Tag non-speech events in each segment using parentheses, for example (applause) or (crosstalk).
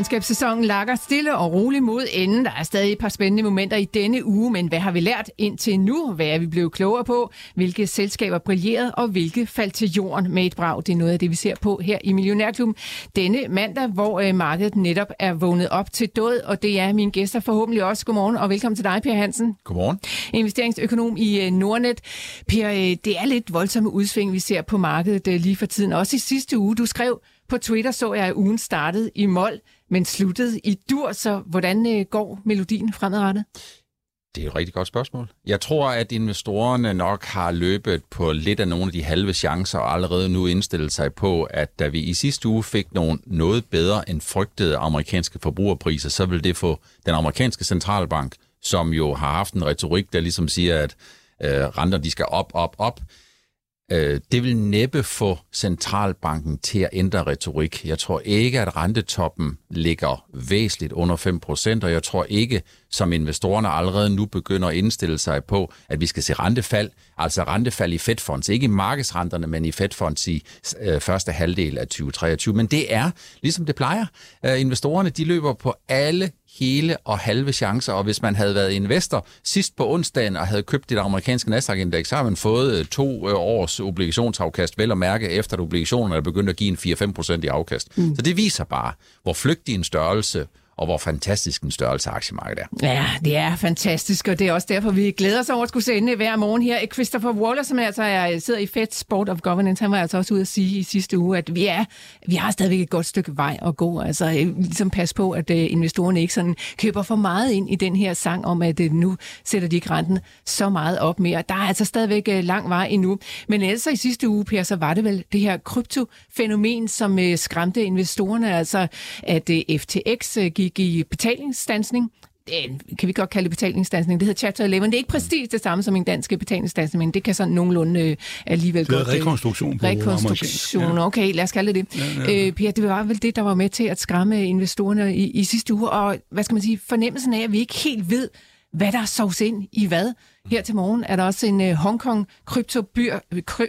Regnskabssæsonen lakker stille og roligt mod enden. Der er stadig et par spændende momenter i denne uge, men hvad har vi lært indtil nu? Hvad er vi blevet klogere på? Hvilke selskaber brillerede, og hvilke faldt til jorden med et brag? Det er noget af det, vi ser på her i Millionærklubben denne mandag, hvor øh, markedet netop er vågnet op til død, og det er mine gæster forhåbentlig også. Godmorgen, og velkommen til dig, Per Hansen. Godmorgen. Investeringsøkonom i øh, Nordnet. Per, øh, det er lidt voldsomme udsving, vi ser på markedet lige for tiden. Også i sidste uge, du skrev på Twitter, så jeg, at ugen startede i mål men sluttede i dur, så hvordan øh, går melodien fremadrettet? Det er et rigtig godt spørgsmål. Jeg tror, at investorerne nok har løbet på lidt af nogle af de halve chancer og allerede nu indstillet sig på, at da vi i sidste uge fik nogle noget bedre end frygtede amerikanske forbrugerpriser, så vil det få den amerikanske centralbank, som jo har haft en retorik, der ligesom siger, at øh, renter de skal op, op, op, Øh, det vil næppe få centralbanken til at ændre retorik. Jeg tror ikke, at rentetoppen ligger væsentligt under 5%, og jeg tror ikke, som investorerne allerede nu begynder at indstille sig på, at vi skal se rentefald, altså rentefald i Fedfonds, ikke i markedsrenterne, men i Fedfonds i øh, første halvdel af 2023. Men det er, ligesom det plejer, øh, investorerne de løber på alle hele og halve chancer, og hvis man havde været investor sidst på onsdagen og havde købt det amerikanske Nasdaq-indeks, så har man fået øh, to øh, års obligationsafkast, vel at mærke, efter at obligationerne er begyndt at give en 4-5% i afkast. Mm. Så det viser bare, hvor flygtig en størrelse og hvor fantastisk en størrelse aktiemarkedet er. Ja, det er fantastisk, og det er også derfor, vi glæder os over at skulle sende hver morgen her. Christopher Waller, som altså er, sidder i Fed Sport of Governance, han var altså også ude at sige i sidste uge, at vi, er, vi har stadigvæk et godt stykke vej at gå. Altså øh, ligesom pas på, at øh, investorerne ikke sådan køber for meget ind i den her sang om, at øh, nu sætter de ikke renten så meget op mere. Der er altså stadigvæk lang vej endnu. Men altså i sidste uge, Per, så var det vel det her kryptofænomen, som skræmte investorerne, altså at FTX gik gik i betalingsstansning. Kan vi godt kalde det betalingsstansning. Det hedder Chapter 11. Det er ikke præcis det samme som en dansk betalingsstansning, men det kan sådan nogenlunde øh, alligevel godt... Det er øh, rekonstruktion på Rekonstruktion, ja. okay, lad os kalde det det. Ja, ja. Øh, Pia, det var vel det, der var med til at skræmme investorerne i, i sidste uge, og hvad skal man sige, fornemmelsen af, at vi ikke helt ved, hvad der sovs ind i hvad. Her til morgen er der også en uh, Hongkong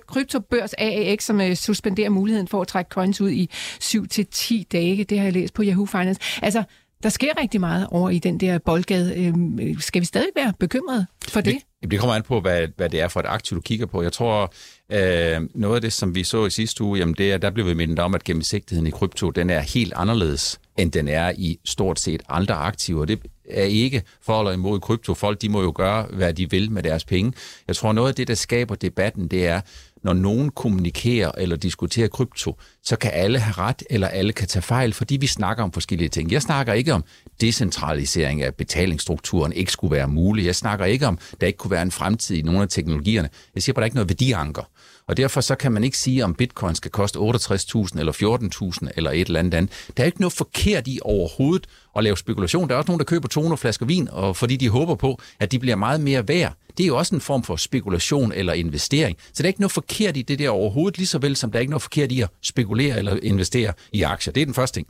kryptobørs AAX, som uh, suspenderer muligheden for at trække coins ud i 7-10 dage. Det har jeg læst på Yahoo Finance. Altså, der sker rigtig meget over i den der boldgade. Øhm, skal vi stadig være bekymrede for det? Det, det kommer an på, hvad, hvad det er for et aktiv, du kigger på. Jeg tror, øh, noget af det, som vi så i sidste uge, jamen det er, der blev vi mindet om, at gennemsigtigheden i krypto, den er helt anderledes, end den er i stort set andre aktiver. Det er ikke for eller imod krypto. Folk, de må jo gøre, hvad de vil med deres penge. Jeg tror, noget af det, der skaber debatten, det er, når nogen kommunikerer eller diskuterer krypto, så kan alle have ret, eller alle kan tage fejl, fordi vi snakker om forskellige ting. Jeg snakker ikke om decentralisering af betalingsstrukturen ikke skulle være mulig. Jeg snakker ikke om, der ikke kunne være en fremtid i nogle af teknologierne. Jeg siger bare, der er ikke noget værdianker. Og derfor så kan man ikke sige, om bitcoin skal koste 68.000 eller 14.000 eller et eller andet andet. Der er ikke noget forkert i overhovedet at lave spekulation. Der er også nogen, der køber 200 flasker vin, og fordi de håber på, at de bliver meget mere værd. Det er jo også en form for spekulation eller investering. Så der er ikke noget forkert i det der overhovedet, lige så vel som der er ikke noget forkert i at spekulere eller investere i aktier. Det er den første ting.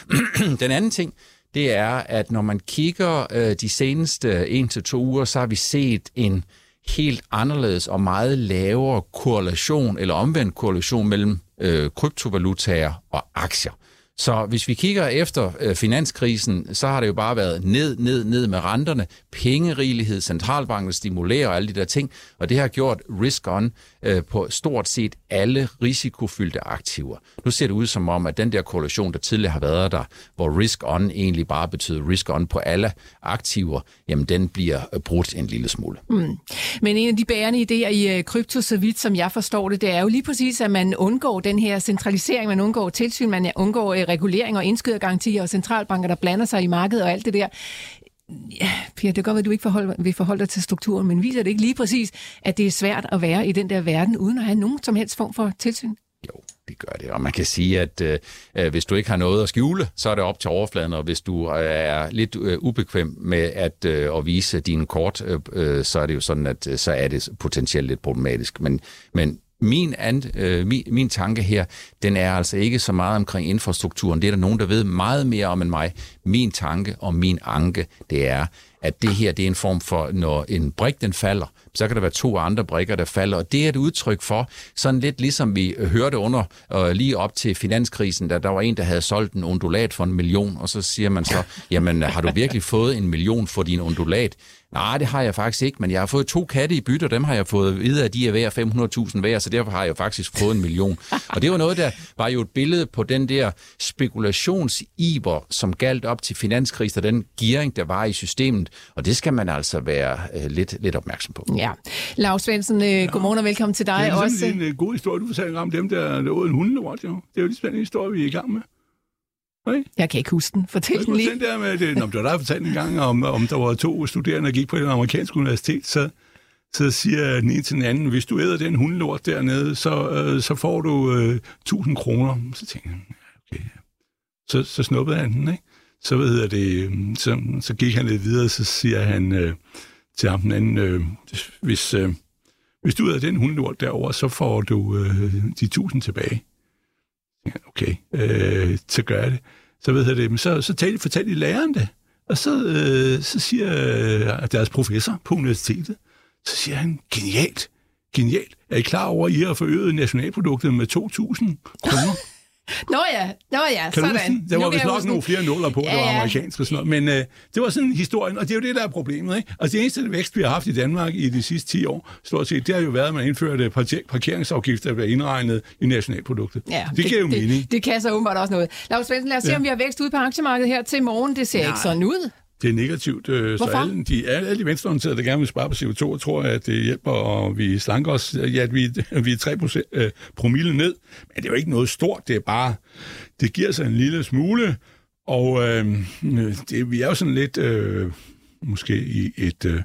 (clears throat) den anden ting, det er, at når man kigger øh, de seneste en til to uger, så har vi set en helt anderledes og meget lavere korrelation eller omvendt korrelation mellem øh, kryptovalutaer og aktier. Så hvis vi kigger efter øh, finanskrisen, så har det jo bare været ned, ned, ned med renterne, pengerigelighed, centralbanken stimulerer og alle de der ting, og det har gjort risk-on øh, på stort set alle risikofyldte aktiver. Nu ser det ud som om, at den der korrelation, der tidligere har været der, hvor risk-on egentlig bare betyder risk-on på alle aktiver, jamen den bliver øh, brudt en lille smule. Mm. Men en af de bærende idéer i øh, krypto, så vidt som jeg forstår det, det er jo lige præcis, at man undgår den her centralisering, man undgår tilsyn, man undgår øh, regulering og indskydergarantier og centralbanker, der blander sig i markedet og alt det der. Ja, Pia, det kan godt være, at du ikke forhold, vil forholde dig til strukturen, men viser det ikke lige præcis, at det er svært at være i den der verden, uden at have nogen som helst form for tilsyn? Jo, det gør det. Og man kan sige, at øh, øh hvis du ikke har noget at skjule, så er det op til overfladen, og hvis du øh, er lidt øh, ubekvem med at, øh, at vise dine kort, øh, øh så er det jo sådan, at så er det potentielt lidt problematisk. Men, men min, and, øh, min, min tanke her, den er altså ikke så meget omkring infrastrukturen. Det er der nogen, der ved meget mere om end mig. Min tanke og min anke, det er, at det her det er en form for, når en brik den falder, så kan der være to andre brikker, der falder. Og det er et udtryk for, sådan lidt ligesom vi hørte under øh, lige op til finanskrisen, da der var en, der havde solgt en ondulat for en million, og så siger man så, jamen har du virkelig fået en million for din ondulat? Nej, det har jeg faktisk ikke, men jeg har fået to katte i bytte, og dem har jeg fået videre, at de er værd 500.000 værd, så derfor har jeg faktisk fået en million. Og det var noget, der var jo et billede på den der spekulationsiver, som galt op til finanskrisen, og den gearing, der var i systemet, og det skal man altså være øh, lidt, lidt opmærksom på. Ja. Lars Svendsen, øh, godmorgen og velkommen til dig det er også. Det er en øh, god historie, du fortalte om dem, der lavede en hundelort, jo. Det er jo lige spændende historie, vi er i gang med. Okay? Jeg kan ikke huske den. Fortæl den lige. Den der med, det, når du har fortalt en gang, om, om der var to studerende, der gik på et amerikansk universitet, så, så siger den ene til den anden, hvis du æder den hundelort dernede, så, øh, så får du øh, 1000 kroner. Så tænkte jeg, okay. Så, så snuppede han den, ikke? Så, hvad hedder det, så, så gik han lidt videre, så siger han øh, til ham den anden, øh, hvis, øh, hvis du æder den hundelort derover, så får du øh, de 1000 tilbage. (laughs) Okay, øh, så gør jeg det. Så ved jeg det, men så, så talte, fortalte de læreren det. Og så, øh, så siger øh, deres professor på universitetet, så siger han, genialt, genialt. Er I klar over, at I har forøget nationalproduktet med 2.000 kroner? Nå ja, Nå ja, kan sådan. Du der var vist nok nogle flere nuller på, ja, det var amerikansk og sådan noget. Men øh, det var sådan historien, og det er jo det, der er problemet. Ikke? Altså det eneste vækst, vi har haft i Danmark i de sidste 10 år, stort set, det har jo været, at man indførte parkeringsafgifter, der bliver indregnet i nationalproduktet. Ja, det, det giver jo det, mening. Det, det kan så åbenbart også noget. Lars Svendsen, lad os se, Ja. om vi har vækst ude på aktiemarkedet her til morgen. Det ser Nej. ikke sådan ud. Det er negativt. Øh, så alle de, alle de venstreorienterede, der gerne vil spare på CO2, tror jeg, at det hjælper, og vi slanker os, ja, at vi, vi er 3 procent, øh, promille ned. Men det er jo ikke noget stort, det er bare, det giver sig en lille smule, og øh, det, vi er jo sådan lidt, øh, måske i et, øh,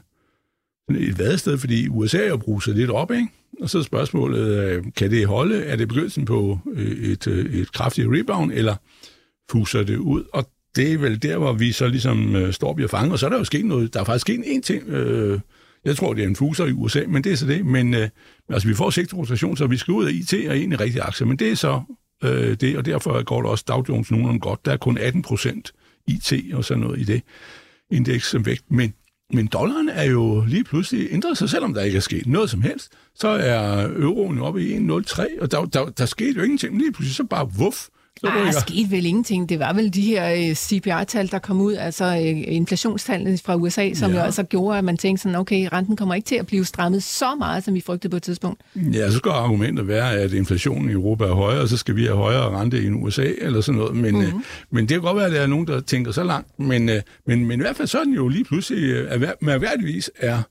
et vadested, fordi USA er jo bruset lidt op, ikke? Og så er spørgsmålet, øh, kan det holde? Er det begyndelsen på øh, et, øh, et kraftigt rebound, eller fuser det ud? Og det er vel der, hvor vi så ligesom øh, står og bliver fanget. Og så er der jo sket noget. Der er faktisk sket en ting. Øh, jeg tror, det er en fuser i USA, men det er så det. Men øh, altså, vi får sektorrotation, så vi skal ud af IT og egentlig i aktier. Men det er så øh, det, og derfor går det også Dow Jones nogenlunde godt. Der er kun 18 procent IT og sådan noget i det indeks som vægt. Men, men dollaren er jo lige pludselig ændret sig, selvom der ikke er sket noget som helst. Så er euroen jo oppe i 1,03, og der, der, der skete jo ingenting. Men lige pludselig så bare vuff. Ah, der skete vel ingenting. Det var vel de her øh, CPI-tal, der kom ud, altså øh, inflationstallene fra USA, som Ja. jo altså gjorde, at man tænkte sådan, okay, renten kommer ikke til at blive strammet så meget, som vi frygtede på et tidspunkt. Ja, så skal argumentet være, at inflationen i Europa er højere, og så skal vi have højere rente i USA, eller sådan noget. Men, mm-hmm. øh, men det kan godt være, at der er nogen, der tænker så langt. Men, øh, men, men i hvert fald så den jo lige pludselig, øh, erhver- mærkværdigvis er,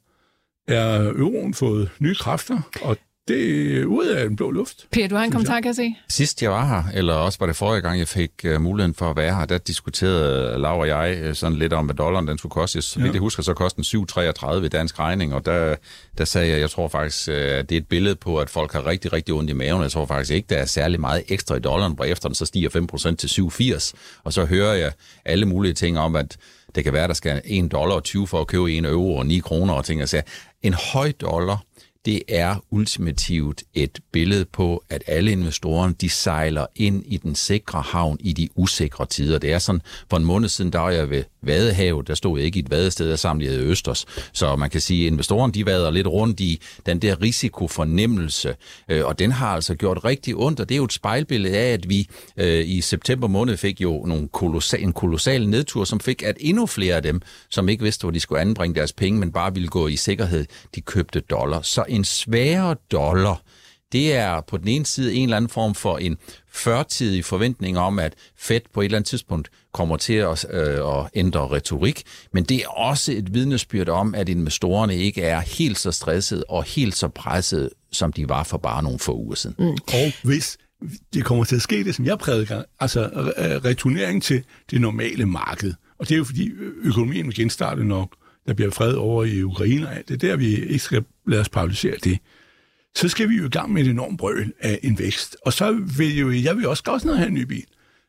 er euroen fået nye kræfter, og det er ud af den blå luft. Per, du har en kommentar, kan jeg se? Sidst jeg var her, eller også var det forrige gang, jeg fik uh, muligheden for at være her, der diskuterede Laura og jeg øh, sådan lidt om, hvad dollaren den skulle koste. Så vidt Ja. jeg husker, så kostede den 7,33 i dansk regning, og der, der sagde jeg, jeg tror faktisk, øh, at det er et billede på, at folk har rigtig, rigtig ondt i maven. Jeg tror faktisk ikke, der er særlig meget ekstra i dollaren, hvor efter den så stiger 5% til 7,80. Og så hører jeg alle mulige ting om, at det kan være, der skal 1 dollar og 20 for at købe 1 euro og 9 kroner og ting. Altså, en høj dollar, det er ultimativt et billede på, at alle investorerne, de sejler ind i den sikre havn i de usikre tider. Det er sådan, for en måned siden, der var jeg ved Vadehavet, der stod jeg ikke i et vadested, jeg samlede i Østers. Så man kan sige, at investorerne, de vader lidt rundt i den der risikofornemmelse, øh, og den har altså gjort rigtig ondt, og det er jo et spejlbillede af, at vi øh, i september måned fik jo nogle kolossal, en kolossal nedtur, som fik, at endnu flere af dem, som ikke vidste, hvor de skulle anbringe deres penge, men bare ville gå i sikkerhed, de købte dollar. Så en sværere dollar, det er på den ene side en eller anden form for en førtidig forventning om, at Fed på et eller andet tidspunkt kommer til at, øh, at ændre retorik, men det er også et vidnesbyrd om, at investorerne ikke er helt så stressede og helt så presset, som de var for bare nogle få uger siden. Mm. Og hvis det kommer til at ske, det som jeg prædiker, altså re- returnering til det normale marked. Og det er jo fordi økonomien vil genstarte, når der bliver fred over i Ukraine og alt det der, vi ikke skal lade os paralysere det så skal vi jo i gang med et enormt brøl af en vækst. Og så vil jo, jeg vil også godt noget have en ny bil.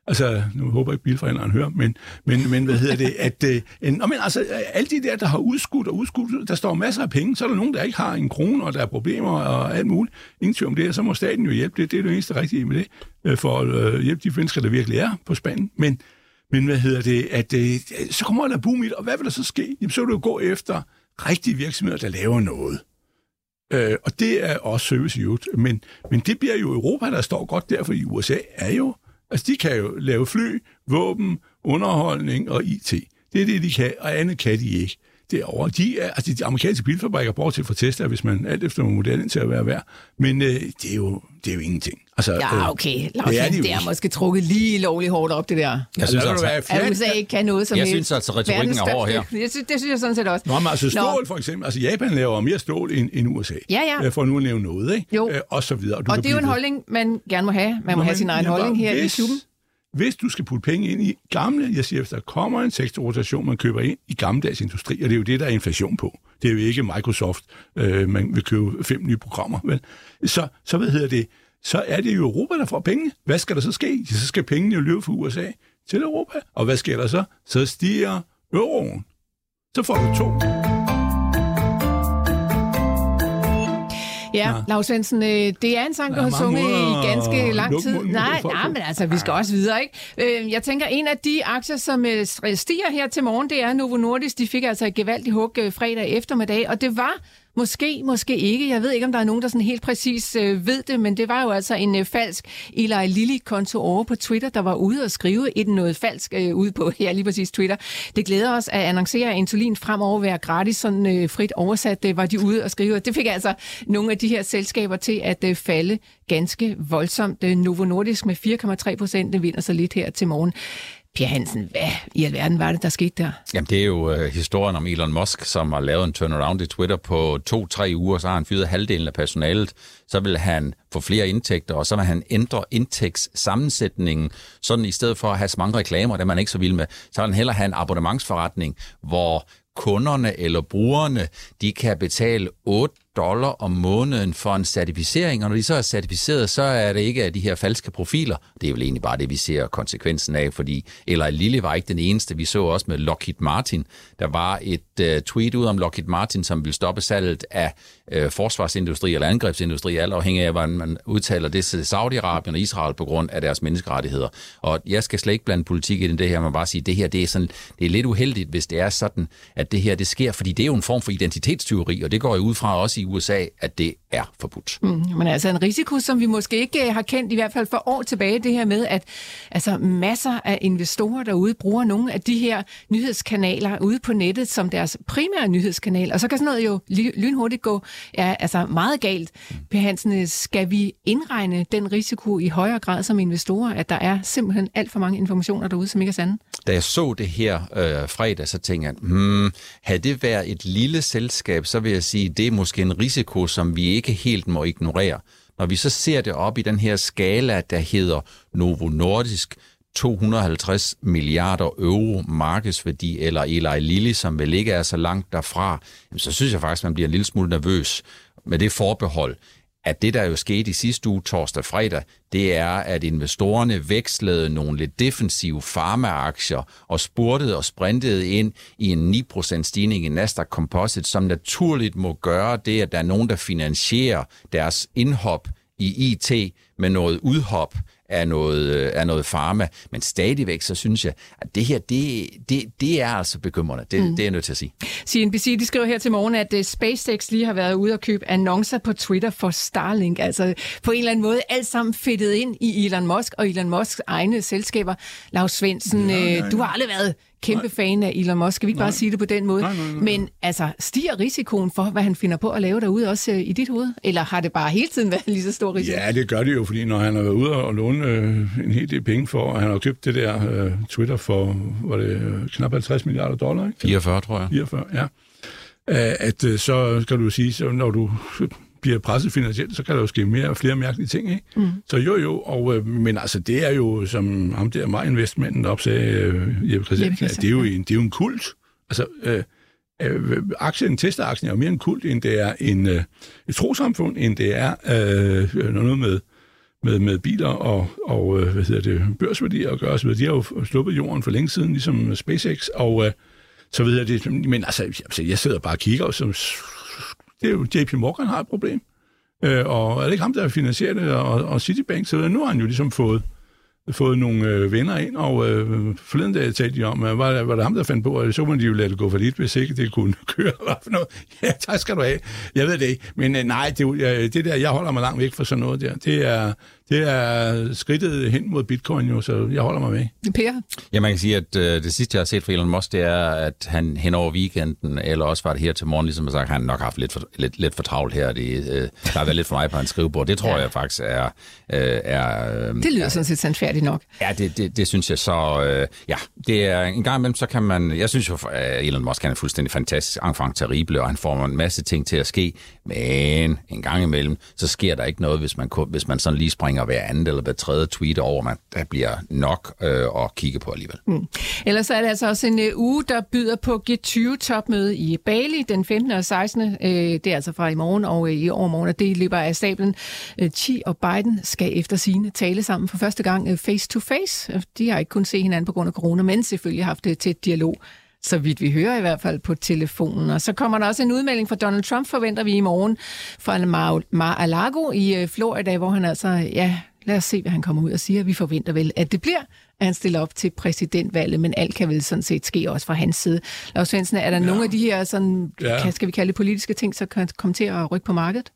Altså, nu håber jeg ikke bilforhandleren hører, men, men, men hvad hedder det? At, øh, en, men altså, alle de der, der har udskudt og udskudt, der står masser af penge, så er der nogen, der ikke har en krone, og der er problemer og alt muligt. Ingen tvivl om det, så må staten jo hjælpe det. Det er det eneste rigtige med det, øh, for at øh, hjælpe de mennesker, der virkelig er på spanden. Men, men hvad hedder det? At, øh, så kommer der boom i det, og hvad vil der så ske? Jamen, så vil du gå efter rigtige virksomheder, der laver noget. Øh, og det er også service youth. Men, men det bliver jo Europa, der står godt der, for i USA er jo Altså, de kan jo lave fly, våben, underholdning og IT. Det er det, de kan, og andet kan de ikke. Derovre. De, er, altså, de amerikanske bilfabrikker, bortset fra Tesla, hvis man alt efter modellen til at være værd. Men øh, det, er jo, det er jo ingenting. Altså, ja, okay. Lars, det er, de det er måske trukket lige lovligt hårdt op, det der. Jeg synes altså, at USA ikke kan noget som Jeg synes altså, retorikken er hård her. (laughs) Jeg synes, det synes jeg sådan set også. Nå, men altså stål for eksempel. Altså Japan laver mere stål end, end USA. Ja, ja. Øh, for nu at nævne noget, ikke? Jo. Øh, og så videre. Og, du og det er jo en holdning, man gerne må have. Man må Nå, have sin egen holdning her hvis, i klubben. Hvis du skal putte penge ind i gamle, jeg siger, hvis der kommer en sektorrotation, man køber ind i gammeldags industri, og det er jo det, der er inflation på. Det er jo ikke Microsoft, øh, man vil købe fem nye programmer, vel? Så, så hvad hedder det? Så er det jo Europa, der får penge. Hvad skal der så ske? Så skal pengene jo løbe fra USA til Europa. Og hvad sker der så? Så stiger euroen. Så får du to. Ja, Lars Svendsen, øh, det er en sang, du har sunget i ganske lang tid. Nej, nej, men altså, vi skal også videre, ikke? Øh, jeg tænker, en af de aktier, som øh, stiger her til morgen, det er Novo Nordisk. De fik altså et gevaldigt hug fredag eftermiddag, og det var Måske, måske ikke. Jeg ved ikke, om der er nogen, der sådan helt præcis øh, ved det, men det var jo altså en øh, falsk Eli Lilly-konto over på Twitter, der var ude og skrive et noget falsk øh, ude på, (laughs) ja, lige præcis Twitter. Det glæder os at annoncere, at insulin fremover være gratis, sådan øh, frit oversat, det var de ude og skrive. Det fik altså nogle af de her selskaber til at øh, falde ganske voldsomt. Øh, Novo Nordisk med 4,3 procent vinder så lidt her til morgen. Pia Hansen, hvad i alverden var det, der skete der? Jamen, det er jo øh, historien om Elon Musk, som har lavet en turnaround i Twitter på to-tre uger, så har han fyret halvdelen af personalet, så vil han få flere indtægter, og så vil han ændre indtægtssammensætningen, sådan i stedet for at have så mange reklamer, der man ikke så vild med, så vil han hellere have en abonnementsforretning, hvor kunderne eller brugerne, de kan betale 8 dollar om måneden for en certificering, og når de så er certificeret, så er det ikke af de her falske profiler. Det er vel egentlig bare det, vi ser konsekvensen af, fordi eller Lille var ikke den eneste. Vi så også med Lockheed Martin. Der var et uh, tweet ud om Lockheed Martin, som vil stoppe salget af uh, forsvarsindustri eller angrebsindustri, alt afhængig af, hvordan man udtaler det til Saudi-Arabien og Israel på grund af deres menneskerettigheder. Og jeg skal slet ikke blande politik i det her, man bare sige, det her det er, sådan, det er lidt uheldigt, hvis det er sådan, at det her det sker, fordi det er jo en form for identitetstyveri, og det går jo ud fra også i USA, at det er forbudt. Mm, men altså en risiko, som vi måske ikke øh, har kendt i hvert fald for år tilbage, det her med, at altså, masser af investorer derude bruger nogle af de her nyhedskanaler ude på nettet som deres primære nyhedskanal, og så kan sådan noget jo lynhurtigt gå ja, altså meget galt. Mm. Per Hansen, skal vi indregne den risiko i højere grad som investorer, at der er simpelthen alt for mange informationer derude, som ikke er sande? Da jeg så det her øh, fredag, så tænkte jeg, hmm, havde det været et lille selskab, så vil jeg sige, det er måske en risiko, som vi ikke helt må ignorere. Når vi så ser det op i den her skala, der hedder Novo Nordisk, 250 milliarder euro markedsværdi, eller Eli Lilly, som vel ikke er så langt derfra, så synes jeg faktisk, man bliver en lille smule nervøs med det forbehold, at det, der jo skete i sidste uge, torsdag fredag, det er, at investorerne vekslede nogle lidt defensive farmaaktier og spurtede og sprintede ind i en 9% stigning i Nasdaq Composite, som naturligt må gøre det, at der er nogen, der finansierer deres indhop i IT med noget udhop af noget, af noget farma. Men stadigvæk, så synes jeg, at det her, det, det, det er altså bekymrende. Det, mm. det er jeg nødt til at sige. CNBC, de skriver her til morgen, at uh, SpaceX lige har været ude og købe annoncer på Twitter for Starlink. Altså på en eller anden måde alt sammen fedtet ind i Elon Musk og Elon Musks egne selskaber. Lars Svendsen, ja, ja, ja. du har aldrig været kæmpe nej. fan af Elon Musk. Skal vi ikke nej. bare sige det på den måde? Nej, nej, nej. Men altså, stiger risikoen for, hvad han finder på at lave derude også øh, i dit hoved? Eller har det bare hele tiden (laughs) været lige så stor risiko? Ja, det gør det jo, fordi når han har været ude og låne øh, en hel del penge for, og han har købt det der øh, Twitter for, var det øh, knap 50 milliarder dollar, ikke? 44, tror jeg. 44, ja. At øh, så kan du sige, så når du bliver presset finansielt, så kan der jo ske mere og flere mærkelige ting, ikke? Mm. Så jo, jo, og, øh, men altså, det er jo, som ham der mig investmenten op sagde, øh, Jeppe Christiansen, det er jo en, det er jo en kult. Altså, øh, øh, aktien, Tesla-aktien er jo mere en kult, end det er en, øh, et trosamfund, end det er øh, noget med, med, med biler og, og øh, hvad hedder det, børsværdier at gøre osv. De har jo sluppet jorden for længe siden, ligesom SpaceX, og øh, så videre. Det, men altså, altså, jeg sidder bare og kigger, og som, det er jo, JP Morgan har et problem. Øh, og er det ikke ham, der finansierer det, og, og Citibank, så nu har han jo ligesom fået, fået nogle øh, venner ind, og øh, forleden dag talte de om, at var, var det ham, der fandt på, at så kunne de jo lade det gå for lidt, hvis ikke det kunne (laughs) køre. eller for noget? Ja, tak skal du have. Jeg ved det ikke. Men øh, nej, det, øh, det der, jeg holder mig langt væk fra sådan noget der. Det er, det er skridtet hen mod bitcoin jo, så jeg holder mig med. Per? Ja, man kan sige, at øh, det sidste, jeg har set fra Elon Musk, det er, at han hen over weekenden, eller også var det her til morgen, ligesom jeg sagt, han nok har haft lidt for, lidt, lidt for travlt her. Det, øh, der har været lidt for mig på hans skrivebord. Det tror ja. jeg faktisk er... Øh, er øh, det lyder er, sådan set sandfærdigt nok. Ja, det, det, det synes jeg så... Øh, ja, det er en gang imellem, så kan man... Jeg synes jo, at Elon Musk han er fuldstændig fantastisk, enfant terrible, og han får en masse ting til at ske, men en gang imellem, så sker der ikke noget, hvis man, hvis man sådan lige springer hver andet eller hver tredje tweet over, man der bliver nok øh, at kigge på alligevel. Mm. Ellers så er det altså også en øh, uge, der byder på G20-topmøde i Bali den 15. og 16. Øh, det er altså fra i morgen og øh, i overmorgen, og det løber af stablen. Uh, Xi og Biden skal efter sine tale sammen for første gang øh, face to face. Øh, de har ikke kun se hinanden på grund af corona, men selvfølgelig haft det tæt dialog så vidt vi hører i hvert fald på telefonen. Og så kommer der også en udmelding fra Donald Trump, forventer vi i morgen, fra Mar-a-Lago i øh, Florida, hvor han altså, ja, lad os se, hvad han kommer ud og siger. Vi forventer vel, at det bliver, at han stiller op til præsidentvalget, men alt kan vel sådan set ske også fra hans side. Lars Svendsen, er der ja. nogle af de her, sådan, ja. skal vi kalde det politiske ting, så kan komme til at rykke på markedet?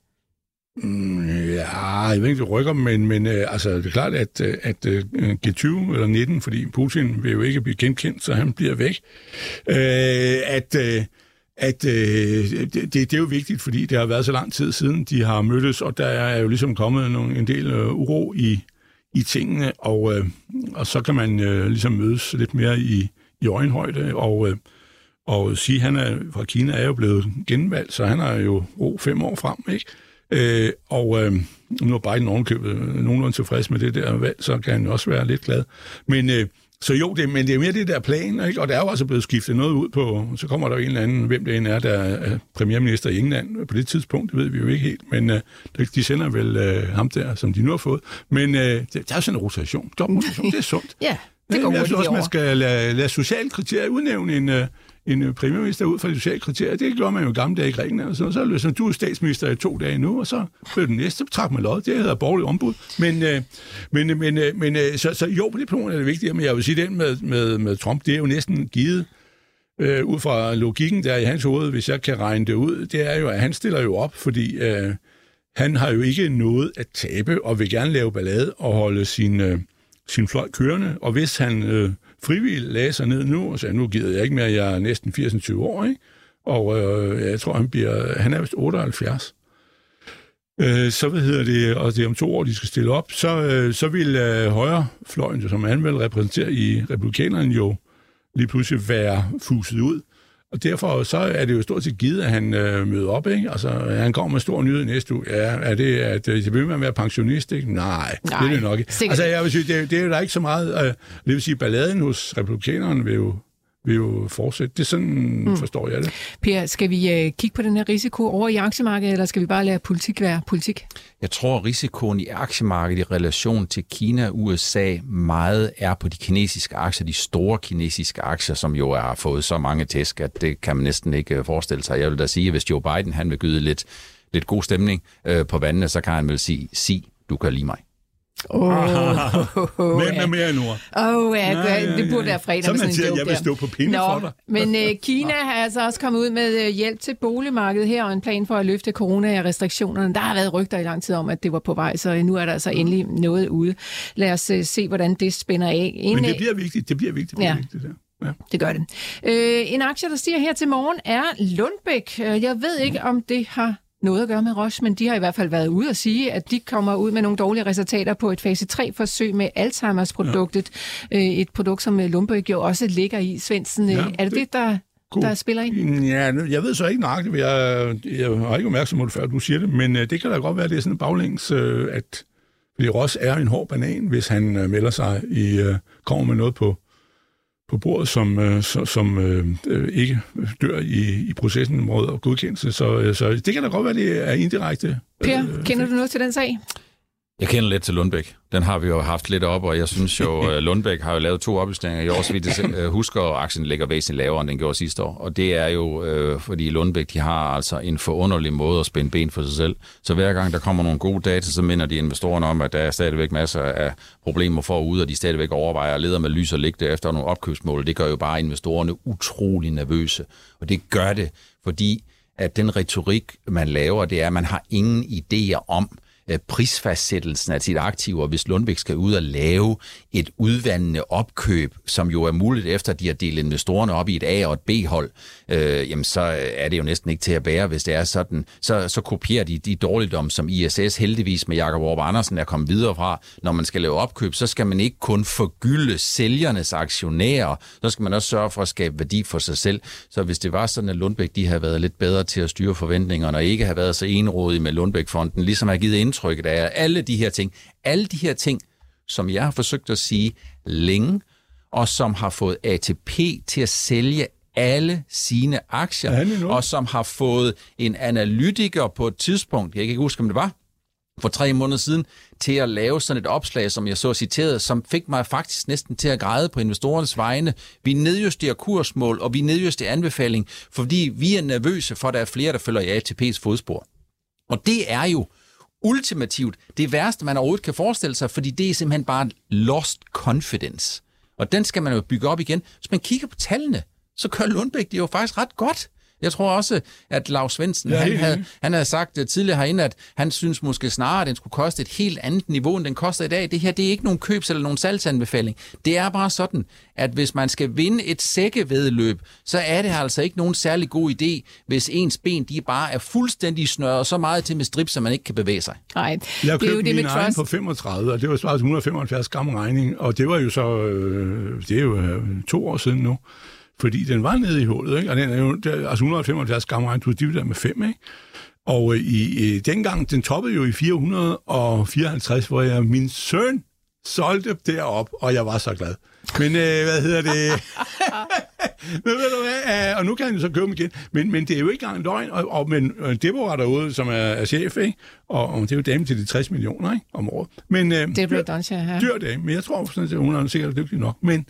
Mm, ja, jeg ved ikke, det rykker, men, men øh, altså, det er klart, at, øh, at øh, G20 eller 19, fordi Putin vil jo ikke blive genkendt, så han bliver væk. Uh, at at øh, det, det er jo vigtigt, fordi det har været så lang tid siden, de har mødtes, og der er jo ligesom kommet nogle, en del øh, uro i, i tingene, og, øh, og så kan man øh, ligesom mødes lidt mere i, i øjenhøjde, og, øh, og sige, han er fra Kina er jo blevet genvalgt, så han er jo ro fem år frem, ikke? Øh, og øh, nu er Biden ovenkøbet nogenlunde tilfreds med det der valg, så kan han også være lidt glad. Men, øh, så jo, det, men det er mere det der plan, ikke? og der er jo også blevet skiftet noget ud på, så kommer der jo en eller anden, hvem det end er, der er premierminister i England på det tidspunkt, det ved vi jo ikke helt, men øh, de sender vel øh, ham der, som de nu har fået. Men øh, det, der er sådan en rotation, jobrotation, det er sundt. ja, det går Jeg synes også, man skal lade, lade sociale kriterier udnævne en, øh, en øh, premierminister ud fra de sociale kriterier. Det gjorde man jo gamle dage i Grækenland. Og sådan. Så løser du er statsminister i to dage nu, og så blev den næste, træk man lod. Det hedder borgerlig ombud. Men, øh, men, øh, men, øh, men øh, så, så jo, på det punkt er det vigtigt. Men jeg vil sige, den med, med, med Trump, det er jo næsten givet øh, ud fra logikken der i hans hoved, hvis jeg kan regne det ud, det er jo, at han stiller jo op, fordi øh, han har jo ikke noget at tabe, og vil gerne lave ballade og holde sin, øh, sin fløj kørende. Og hvis han øh, frivilligt lagde sig ned nu og sagde, nu gider jeg ikke mere, jeg er næsten 80 år, ikke? Og øh, jeg tror, han bliver, han er vist 78. Øh, så hvad hedder det, og det er om to år, de skal stille op, så, øh, så vil øh, højrefløjen, som han vil repræsentere i republikanerne, jo lige pludselig være fuset ud. Og derfor så er det jo stort set givet, at han øh, møder op. Ikke? Altså, han kommer med stor nyhed næste uge. Ja, er det, at øh, vil man være pensionist? Ikke? Nej, Nej, det er det nok ikke. Altså, jeg vil sige, det, det er jo der ikke så meget... Øh, det vil sige, balladen hos republikanerne vil jo vil jo fortsætte. Det er sådan, mm. forstår jeg det. Per, skal vi uh, kigge på den her risiko over i aktiemarkedet, eller skal vi bare lade politik være politik? Jeg tror, at risikoen i aktiemarkedet i relation til Kina og USA meget er på de kinesiske aktier, de store kinesiske aktier, som jo har fået så mange tæsk, at det kan man næsten ikke øh, forestille sig. Jeg vil da sige, at hvis Joe Biden han vil gyde lidt, lidt god stemning øh, på vandene, så kan han vel sige, sig, du kan lide mig. Oh, oh, Hvem er mere end ord? Åh, oh, ja, det, det burde være fredag. Så man siger, jeg vil stå på pinde Nå, for dig. Men (laughs) uh, Kina har altså også kommet ud med uh, hjælp til boligmarkedet her, og en plan for at løfte corona-restriktionerne. Der har været rygter i lang tid om, at det var på vej, så nu er der altså endelig noget ude. Lad os uh, se, hvordan det spænder af. En, Men det bliver vigtigt, det bliver vigtigt. Det, bliver ja. vigtigt, Ja. Det gør det. Øh, en aktie, der stiger her til morgen, er Lundbæk. Jeg ved ikke, om det har noget at gøre med Roche, men de har i hvert fald været ude og sige, at de kommer ud med nogle dårlige resultater på et fase 3-forsøg med Alzheimer's-produktet. Ja. Øh, et produkt, som Lundberg jo også ligger i. Svendsen, ja, er det det, der, der spiller ind? Ja, jeg ved så ikke nøjagtigt, jeg, jeg har ikke opmærksomhed før du siger det, men øh, det kan da godt være, at det er sådan en baglæns, øh, at fordi Ross er en hård banan, hvis han melder sig i, kommer med noget på, på bordet, som, øh, som, øh, øh, ikke dør i, i processen mod godkendelse. Så, øh, så det kan da godt være, det er indirekte. Per, øh, kender du noget til den sag? Jeg kender lidt til Lundbæk. Den har vi jo haft lidt op, og jeg synes jo, at (laughs) Lundbæk har jo lavet to opjusteringer i år, så vidt jeg husker, og aktien ligger væsentligt lavere, end den gjorde sidste år. Og det er jo, øh, fordi Lundbæk de har altså en forunderlig måde at spænde ben for sig selv. Så hver gang der kommer nogle gode data, så minder de investorerne om, at der er stadigvæk masser af problemer forude, og de stadigvæk overvejer at leder med lys og ligge efter nogle opkøbsmål. Det gør jo bare investorerne utrolig nervøse. Og det gør det, fordi at den retorik, man laver, det er, at man har ingen idéer om, Øh, Øh, prisfastsættelsen altså af sit aktiver, hvis Lundbæk skal ud og lave et udvandende opkøb, som jo er muligt efter, at de har delt investorerne op i et A- og et B-hold, øh, jamen så øh, er det jo næsten ikke til at bære, hvis det er sådan. Så, så kopierer de de dårligdom, som ISS heldigvis med Jakob Orb Andersen er kommet videre fra. Når man skal lave opkøb, så skal man ikke kun forgylde sælgernes aktionærer, så skal man også sørge for at skabe værdi for sig selv. Så hvis det var sådan, at Lundbæk de havde været lidt bedre til at styre forventningerne, og ikke have været så enrådige med Lundbæk-fonden, ligesom har givet indtrykket af alle de her ting. Alle de her ting, som jeg har forsøgt at sige længe, og som har fået ATP til at sælge alle sine aktier, og som har fået en analytiker på et tidspunkt, jeg kan ikke huske, om det var, for tre måneder siden, til at lave sådan et opslag, som jeg så citeret, som fik mig faktisk næsten til at græde på investorernes vegne. Vi nedjusterer kursmål, og vi nedjusterer anbefaling, fordi vi er nervøse for, at der er flere, der følger i ATP's fodspor. Og det er jo ultimativt det værste, man overhovedet kan forestille sig, fordi det er simpelthen bare lost confidence. Og den skal man jo bygge op igen. Hvis man kigger på tallene, så kører Lundbæk det jo faktisk ret godt. Jeg tror også, at Lars Svendsen, ja, han, havde, han havde sagt uh, tidligere herinde, at han synes måske snarere, at den skulle koste et helt andet niveau, end den koster i dag. Det her, det er ikke nogen købs- eller nogen salgsanbefaling. Det er bare sådan, at hvis man skal vinde et sækkevedløb, så er det altså ikke nogen særlig god idé, hvis ens ben de bare er fuldstændig snørret så meget til med strip, så man ikke kan bevæge sig. Nej, det er jo det med trust. på 35, og det var svaret 175 gram regning, og det var jo så, øh, det er jo øh, to år siden nu fordi den var nede i hullet, ikke? og den er jo, der, altså 175 gram regn, du dividerer med 5, ikke? Og øh, i, i, dengang, den toppede jo i 454, hvor jeg, min søn solgte derop, og jeg var så glad. Men øh, hvad hedder det? (laughs) men ved du hvad? Uh, og nu kan han jo så købe dem igen. Men, men det er jo ikke engang løgn. Og, og, men uh, Deborah derude, som er, er chef, ikke? Og, og det er jo dame til de 60 millioner ikke? om året. Men, uh, Deborah Doncha, ja. Dyr dame, men jeg tror sådan, at hun er sikkert dygtig nok. Men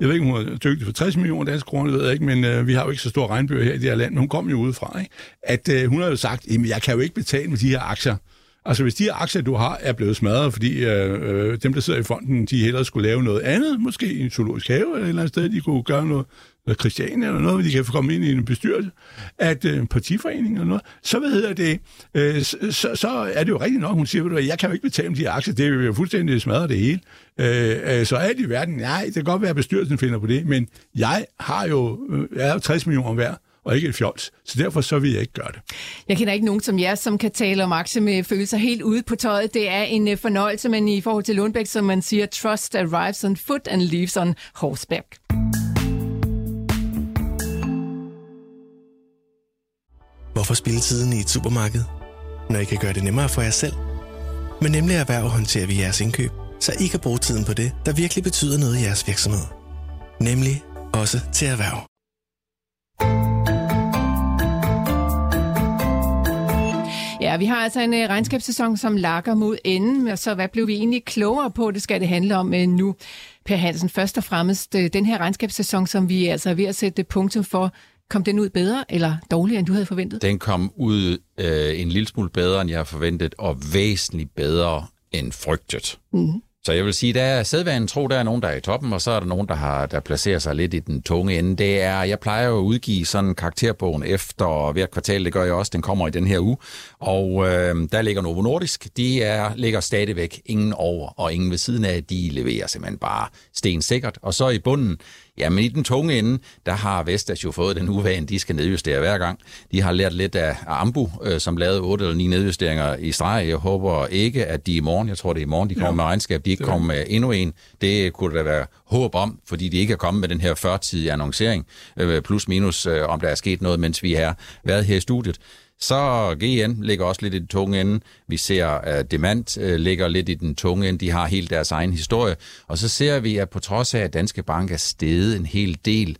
jeg ved ikke, om hun er dygtig for 60 millioner danske kroner, det ved jeg ikke, men øh, vi har jo ikke så stor regnbøger her i det her land. Hun kom jo udefra, ikke? At øh, hun har jo sagt, at jeg kan jo ikke betale med de her aktier. Altså, hvis de her aktier, du har, er blevet smadret, fordi øh, øh, dem, der sidder i fonden, de hellere skulle lave noget andet, måske i en zoologisk have eller et eller andet sted, de kunne gøre noget, noget eller noget, hvor de kan få komme ind i en bestyrelse, at øh, partiforening eller noget, så hvad hedder det, øh, så, så er det jo rigtigt nok, hun siger, at jeg kan jo ikke betale med de aktier, det vil jo fuldstændig smadre det hele. Øh, øh, så alt i verden, nej, det kan godt være, at bestyrelsen finder på det, men jeg har jo, øh, jeg er 60 millioner værd, og ikke et fjols. Så derfor så vil jeg ikke gøre det. Jeg kender ikke nogen som jer, som kan tale om aktier med følelser helt ude på tøjet. Det er en øh, fornøjelse, men i forhold til Lundbæk, som man siger, trust arrives on foot and leaves on horseback. Hvorfor spille tiden i et supermarked, når I kan gøre det nemmere for jer selv? Men nemlig erhverv håndterer vi jeres indkøb, så I kan bruge tiden på det, der virkelig betyder noget i jeres virksomhed. Nemlig også til erhverv. Ja, vi har altså en øh, regnskabssæson, som lakker mod enden, så hvad blev vi egentlig klogere på? Det skal det handle om øh, nu. Per Hansen, først og fremmest øh, den her regnskabssæson, som vi altså er ved at sætte punktum for, kom den ud bedre eller dårligere, end du havde forventet? Den kom ud uh, en lille smule bedre, end jeg havde forventet, og væsentligt bedre end frygtet. Mm. Så jeg vil sige, der er sædvanen tro, der er nogen, der er i toppen, og så er der nogen, der, har, der placerer sig lidt i den tunge ende. Det er, jeg plejer jo at udgive sådan karakterbogen efter hver kvartal, det gør jeg også, den kommer i den her uge, og øh, der ligger Novo Nordisk, de er, ligger stadigvæk ingen over, og ingen ved siden af, de leverer simpelthen bare stensikkert. Og så i bunden, Jamen i den tunge ende, der har Vestas jo fået den uvane, de skal nedjustere hver gang. De har lært lidt af Ambu, øh, som lavede otte eller ni nedjusteringer i streg. Jeg håber ikke, at de i morgen, jeg tror det er i morgen, de kommer ja. med regnskab, de ikke kommer med endnu en. Det kunne der være håb om, fordi de ikke er kommet med den her førtidige annoncering, øh, plus minus, øh, om der er sket noget, mens vi har været her i studiet. Så GN ligger også lidt i den tunge ende. Vi ser, at Demand øh, ligger lidt i den tunge ende. De har helt deres egen historie. Og så ser vi, at på trods af, at Danske Bank er steget en hel del,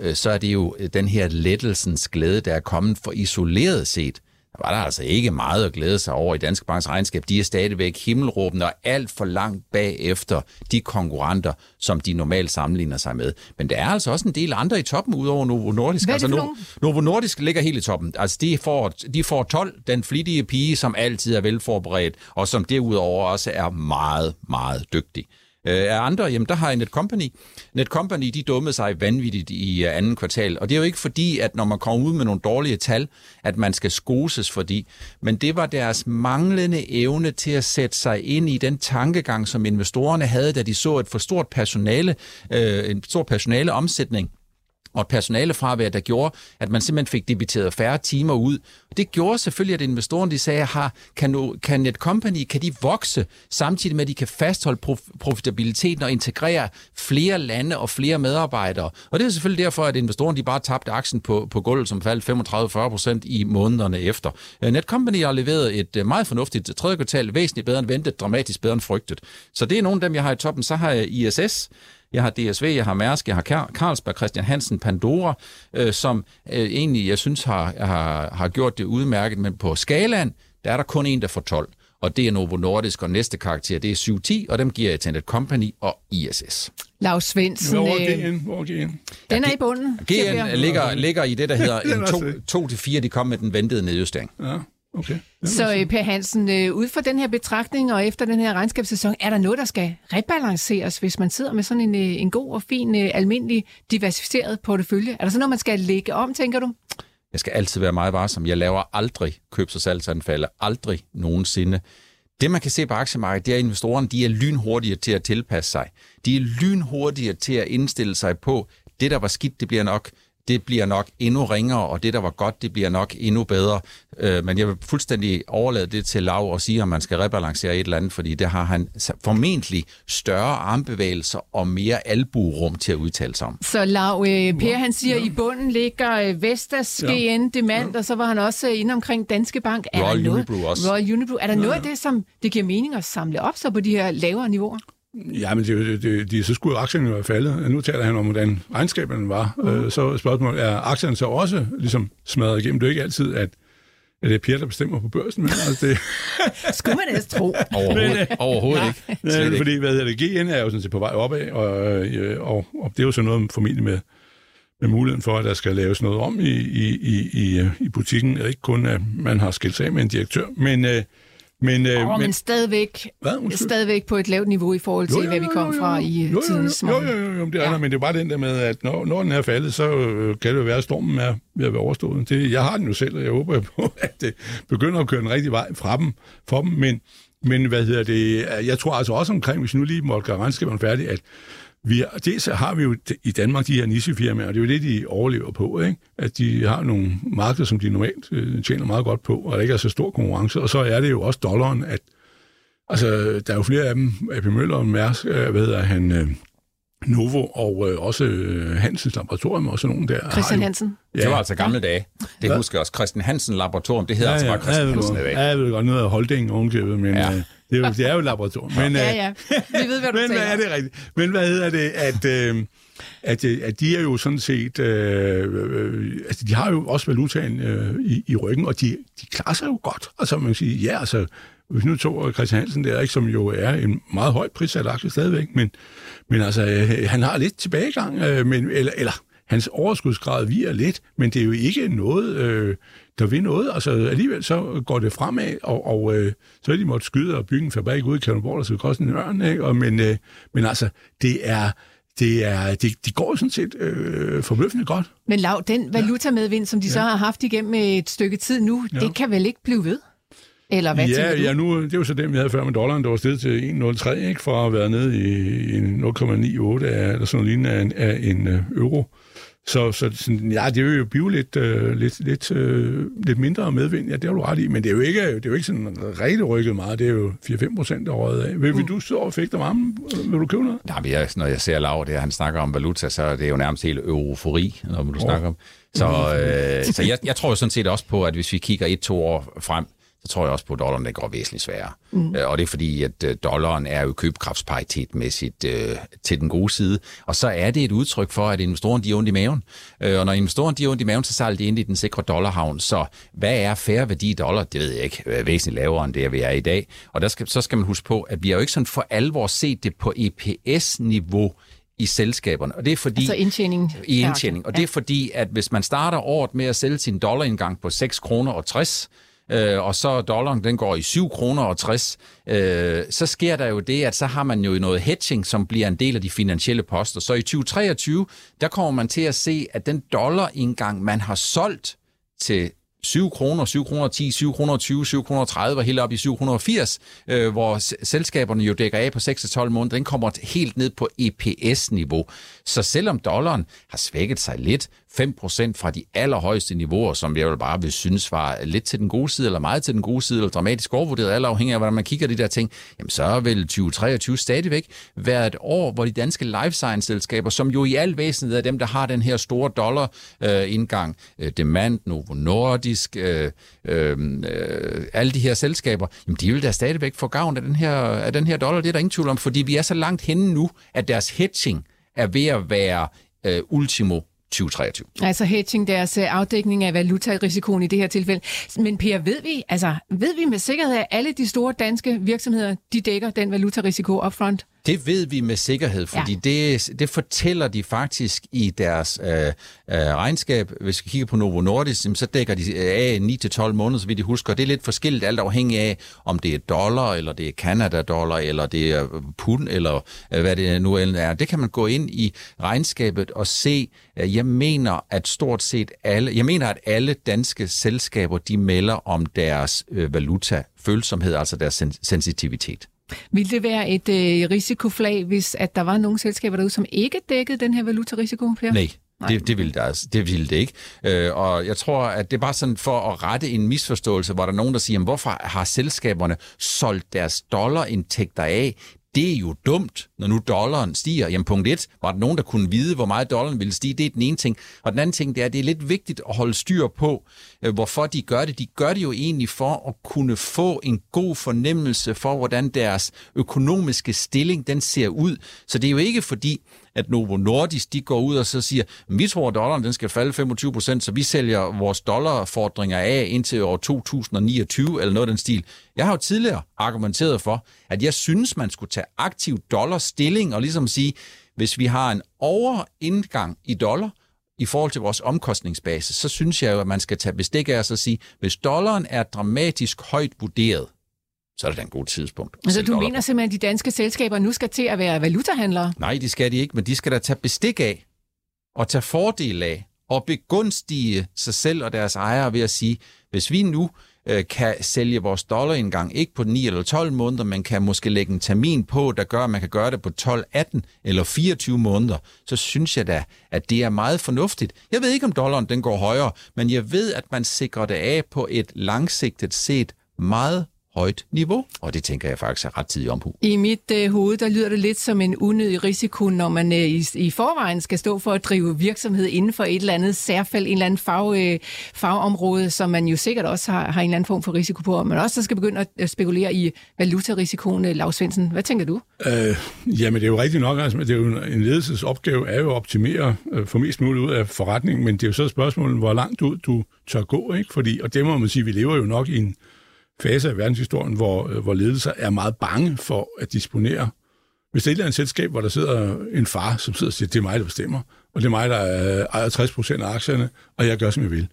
øh, så er det jo øh, den her lettelsens glæde, der er kommet for isoleret set var der altså ikke meget at glæde sig over i Danske Banks regnskab. De er stadigvæk himmelråbende og alt for langt bagefter de konkurrenter, som de normalt sammenligner sig med. Men der er altså også en del andre i toppen, udover Novo Nordisk. Altså, Novo, Novo Nordisk ligger helt i toppen. Altså, de får, de får 12, den flittige pige, som altid er velforberedt, og som derudover også er meget, meget dygtig. Øh, af andre, jamen der har jeg Netcompany. Netcompany, de dummede sig vanvittigt i uh, anden kvartal, og det er jo ikke fordi, at når man kommer ud med nogle dårlige tal, at man skal skoses fordi, men det var deres manglende evne til at sætte sig ind i den tankegang, som investorerne havde, da de så et for stort personale, øh, en stor personale omsætning og et personalefravær, der gjorde, at man simpelthen fik debiteret færre timer ud. Det gjorde selvfølgelig, at investorerne de sagde, har, kan, kan Netcompany, kan de vokse, samtidig med, at de kan fastholde prof- profitabiliteten og integrere flere lande og flere medarbejdere. Og det er selvfølgelig derfor, at investorerne de bare tabte aktien på, på gulvet, som faldt 35-40 procent i månederne efter. Øh, Netcompany har leveret et øh, meget fornuftigt tredje kvartal, væsentligt bedre end ventet, dramatisk bedre end frygtet. Så det er nogle af dem, jeg har i toppen. Så har jeg ISS, jeg har DSV, jeg har Mærsk, jeg har Carlsberg, Christian Hansen, Pandora, øh, som øh, egentlig, jeg synes, har, har, har gjort det udmærket, men på skalaen, der er der kun en, der får 12 og det er Novo Nordisk, og næste karakter, det er 710, og dem giver jeg til Company og ISS. Lars Svendsen. Hvor øh, er GN? Hvor er GN? Den er i bunden. GN ligger, ligger i det, der (laughs) hedder Den er en også 2-4, de kom med den ventede nedjustering. Ja, okay. Så øh, Per Hansen, øh, ud fra den her betragtning og efter den her regnskabssæson, er der noget, der skal rebalanceres, hvis man sidder med sådan en, øh, en god og fin, øh, almindelig diversificeret portefølje? Er der sådan noget, man skal lægge om, tænker du? Jeg skal altid være meget varsom. Jeg laver aldrig købs- og salgsanfalde. Aldrig nogensinde. Det, man kan se på aktiemarkedet, det er, at investorerne de er lynhurtige til at tilpasse sig. De er lynhurtige til at indstille sig på, det, der var skidt, det bliver nok det bliver nok endnu ringere, og det, der var godt, det bliver nok endnu bedre. Øh, men jeg vil fuldstændig overlade det til Lav og sige, om man skal rebalancere et eller andet, fordi det har han formentlig større armbevægelser og mere albuerum til at udtale sig om. Så Lav, øh, Per han siger, at i bunden ligger øh, Vestas, Ja. GN, Demand, og så var han også øh, inde omkring Danske Bank. Er Royal der noget, Unibrew også. Royal Unibrew. Er der noget af det, som det giver mening at samle op så på de her lavere niveauer? Ja, men det, det, de, så skulle aktierne jo være faldet. Nu taler han om, hvordan regnskaberne var. Mm. Øh, så spørgsmålet er, aktierne så også ligesom smadret igennem? Det er ikke altid, at, at det er Per, der bestemmer på børsen. Men, altså, det, (laughs) Skulle man ellers tro. Overhovedet, overhovedet ikke. Slet Ja, ikke. fordi hvad hedder det, GN er jo sådan set på vej opad, og, øh, og, og det er jo så noget formentlig med, med muligheden for, at der skal laves noget om i, i, i, i, øh, i butikken. Ikke kun, at man har skilt sig af med en direktør, men... Øh, men, øh, Oh, men men stadigvæk, Hvad? Stadigvæk på et lavt niveau i forhold til, hvad vi kom fra i jo, jo, tidens jo, morgen. jo, jo, jo, det er Ja. der, men det er bare den der med, at når, når den er faldet, så øh, kan det jo være, at stormen er ved at være overstået. Det, jeg har den jo selv, og jeg håber på, (laughs) at det begynder at køre den rigtige vej fra dem, for dem, men, men hvad hedder det, jeg tror altså også omkring, hvis vi nu lige måtte gøre regnskaberne færdige, at vi, dels har vi jo i Danmark de her nichefirmaer, og det er jo det, de overlever på, ikke? at de har nogle markeder, som de normalt øh, tjener meget godt på, og der ikke er så stor konkurrence, og så er det jo også dollaren, at Altså, der er jo flere af dem, AP Møller og Mærsk, øh, hvad hedder han, øh, Novo og øh, også øh, Hansens Laboratorium og sådan nogle der. Christian har jo- Hansen. Det var altså gamle dage. Det Hvad? husker jeg også. Christian Hansen Laboratorium, det hedder Ja, altså ja, bare Christian ja, Hansen i dag. Ja, jeg ved godt, noget af holdingen ovenkøbet, men Ja. ja. øh, det, er jo, det er jo et laboratorium. Men, Ja, øh, ja. Vi ved, hvad du (laughs) men hvad taler er det rigtigt? Men hvad hedder det, at, øh, at, øh, at de er jo sådan set, øh, øh, altså de har jo også valutaen øh, i, i ryggen, og de, de klarer sig jo godt. Altså man kan sige, ja, altså, hvis nu tog Christian Hansen der, ikke, som jo er en meget højt prissat aktie stadigvæk, men, men altså, øh, han har lidt tilbagegang, øh, men, eller, eller hans overskudsgrad viger lidt, men det er jo ikke noget, øh, der vil noget. Altså alligevel så går det fremad, og, og øh, så er de måtte skyde og bygge en fabrik ude i Kalundborg, der skal koste en ørn, ikke? Og, men, øh, men altså, det er, det er, det, de går sådan set øh, forbløffende godt. Men Lav, den valutamedvind, som de så har haft igennem et stykke tid nu, Ja. det kan vel ikke blive ved? Eller hvad ja, ja, nu, det er jo så den, vi havde før med dollaren, der var steget til 1,03, ikke? For at været nede i, i 0,98 af, eller sådan noget lignende af, en- af en øh, euro. Så, så sådan, ja, det vil jo blive lidt, øh, lidt, lidt, øh, lidt mindre medvind, ja, det har du ret i, men det er jo ikke, det er jo ikke sådan rigtig rykket meget, det er jo 4-5 procent af året af. Vil, vil du stå og fægte varme? Vil du købe noget? Nej, men jeg, når jeg ser Lav, det han snakker om valuta, så er det jo nærmest helt eufori, når du oh. snakker om. Så, øh, så jeg, jeg tror jo sådan set også på, at hvis vi kigger et-to år frem, så tror jeg også på, at dollaren det går væsentligt sværere. Mm. Øh, og det er fordi, at øh, dollaren er jo købekraftsparitetmæssigt øh, til den gode side. Og så er det et udtryk for, at investorerne de er ondt i maven. Øh, og når investorerne de er ondt i maven, så sejler de ind i den sikre dollarhavn. Så hvad er færre værdi i dollar? Det ved jeg ikke. Øh, væsentligt lavere end det, vi er i dag. Og der skal, så skal man huske på, at vi har jo ikke sådan for alvor set det på EPS-niveau i selskaberne. Og det er fordi... Altså indtjening. I indtjening. Og det er fordi, at hvis man starter året med at sælge sin dollarindgang på 6 kroner og 60, øh, og så dollaren den går i 7 kroner og 60, øh, så sker der jo det, at så har man jo noget hedging, som bliver en del af de finansielle poster. Så i 2023, der kommer man til at se, at den dollarindgang, man har solgt til 7 kroner, 7 kroner 10, 7 kroner 20, 7 kroner 30 og helt op i 780, øh, hvor selskaberne jo dækker af på 6-12 måneder, den kommer helt ned på EPS-niveau. Så selvom dollaren har svækket sig lidt, 5% fra de allerhøjeste niveauer, som jeg vil bare vil synes var lidt til den gode side, eller meget til den gode side, eller dramatisk overvurderet, alt afhængig af, hvordan man kigger de der ting, jamen så vil 2023 stadigvæk være et år, hvor de danske life science-selskaber, som jo i al væsentlighed er dem, der har den her store dollar-indgang, øh, Demand, Novo Nordisk, øh, øh, øh, alle de her selskaber, jamen de vil da stadigvæk få gavn af den her, af den her dollar, det er der ingen tvivl om, fordi vi er så langt henne nu, at deres hedging er ved at være øh, ultimo 2023. Altså hedging, deres øh, afdækning af valutarisikoen i det her tilfælde. Men Per, ved vi, altså, ved vi med sikkerhed, at alle de store danske virksomheder, de dækker den valutarisiko upfront? Det ved vi med sikkerhed, fordi ja. det, det fortæller de faktisk i deres øh, øh, regnskab. Hvis vi kigger på Novo Nordisk, så dækker de af 9-12 måneder, så vidt jeg husker. Det er lidt forskelligt, alt afhængig af, om det er dollar, eller det er Canada-dollar, eller det er pund, eller øh, hvad det nu end er. Det kan man gå ind i regnskabet og se. Øh, jeg mener, at stort set alle, jeg mener, at alle danske selskaber, de melder om deres øh, valuta-følsomhed, altså deres sen- sensitivitet. Vil det være et øh, risikoflag, hvis at der var nogle selskaber derude, som ikke dækkede den her valutarisiko? Per? Nej, Det, det, ville det, altså, det ville det ikke. Øh, og jeg tror, at det er bare sådan for at rette en misforståelse, hvor der er nogen, der siger, hvorfor har selskaberne solgt deres dollarindtægter af? Det er jo dumt, når nu dollaren stiger. Jamen punkt et, var der nogen, der kunne vide, hvor meget dollaren ville stige? Det er den ene ting. Og den anden ting, det er, at det er lidt vigtigt at holde styr på, øh, hvorfor de gør det. De gør det jo egentlig for at kunne få en god fornemmelse for, hvordan deres økonomiske stilling den ser ud. Så det er jo ikke fordi, at Novo Nordisk de går ud og så siger, vi tror, at dollaren den skal falde 25 procent, så vi sælger vores dollarfordringer af indtil år 2029, eller noget af den stil. Jeg har jo tidligere argumenteret for, at jeg synes, man skulle tage aktiv dollarstilling og ligesom sige, hvis vi har en overindgang i dollar, i forhold til vores omkostningsbase, så synes jeg jo, at man skal tage bestik af os og sige, hvis dollaren er dramatisk højt vurderet, så er det da en god tidspunkt. Altså du mener simpelthen, at de danske selskaber nu skal til at være valutahandlere? Nej, det skal de ikke, men de skal da tage bestik af og tage fordel af og begunstige sig selv og deres ejere ved at sige, hvis vi nu øh, kan sælge vores dollarindgang ikke på 9 eller 12 måneder, men kan måske lægge en termin på, der gør, at man kan gøre det på 12, 18 eller 24 måneder, så synes jeg da, at det er meget fornuftigt. Jeg ved ikke, om dollaren den går højere, men jeg ved, at man sikrer det af på et langsigtet set meget højt niveau, og det tænker jeg faktisk er ret tidlig omhu. I mit øh, hoved, der lyder det lidt som en unødig risiko, når man øh, i, i forvejen skal stå for at drive virksomhed inden for et eller andet særfald, en eller anden fag, øh, fagområde, som man jo sikkert også har, har en eller anden form for risiko på, og man også skal begynde at spekulere i valutarisikoen. Øh, Lars Svendsen, hvad tænker du? Øh, jamen, det er jo rigtigt nok, altså, det er jo en ledelsesopgave er jo at optimere, øh, for mest muligt ud af forretningen, men det er jo så et spørgsmål, hvor langt ud du tør gå, ikke? Fordi, og det må man sige, vi lever jo nok i en fase af verdenshistorien, hvor, øh, hvor ledelser er meget bange for at disponere. Hvis det er et eller andet selskab, hvor der sidder en far, som sidder og siger, det er mig, der bestemmer, og det er mig, der øh, ejer 60 procent af aktierne, og jeg gør, som jeg vil,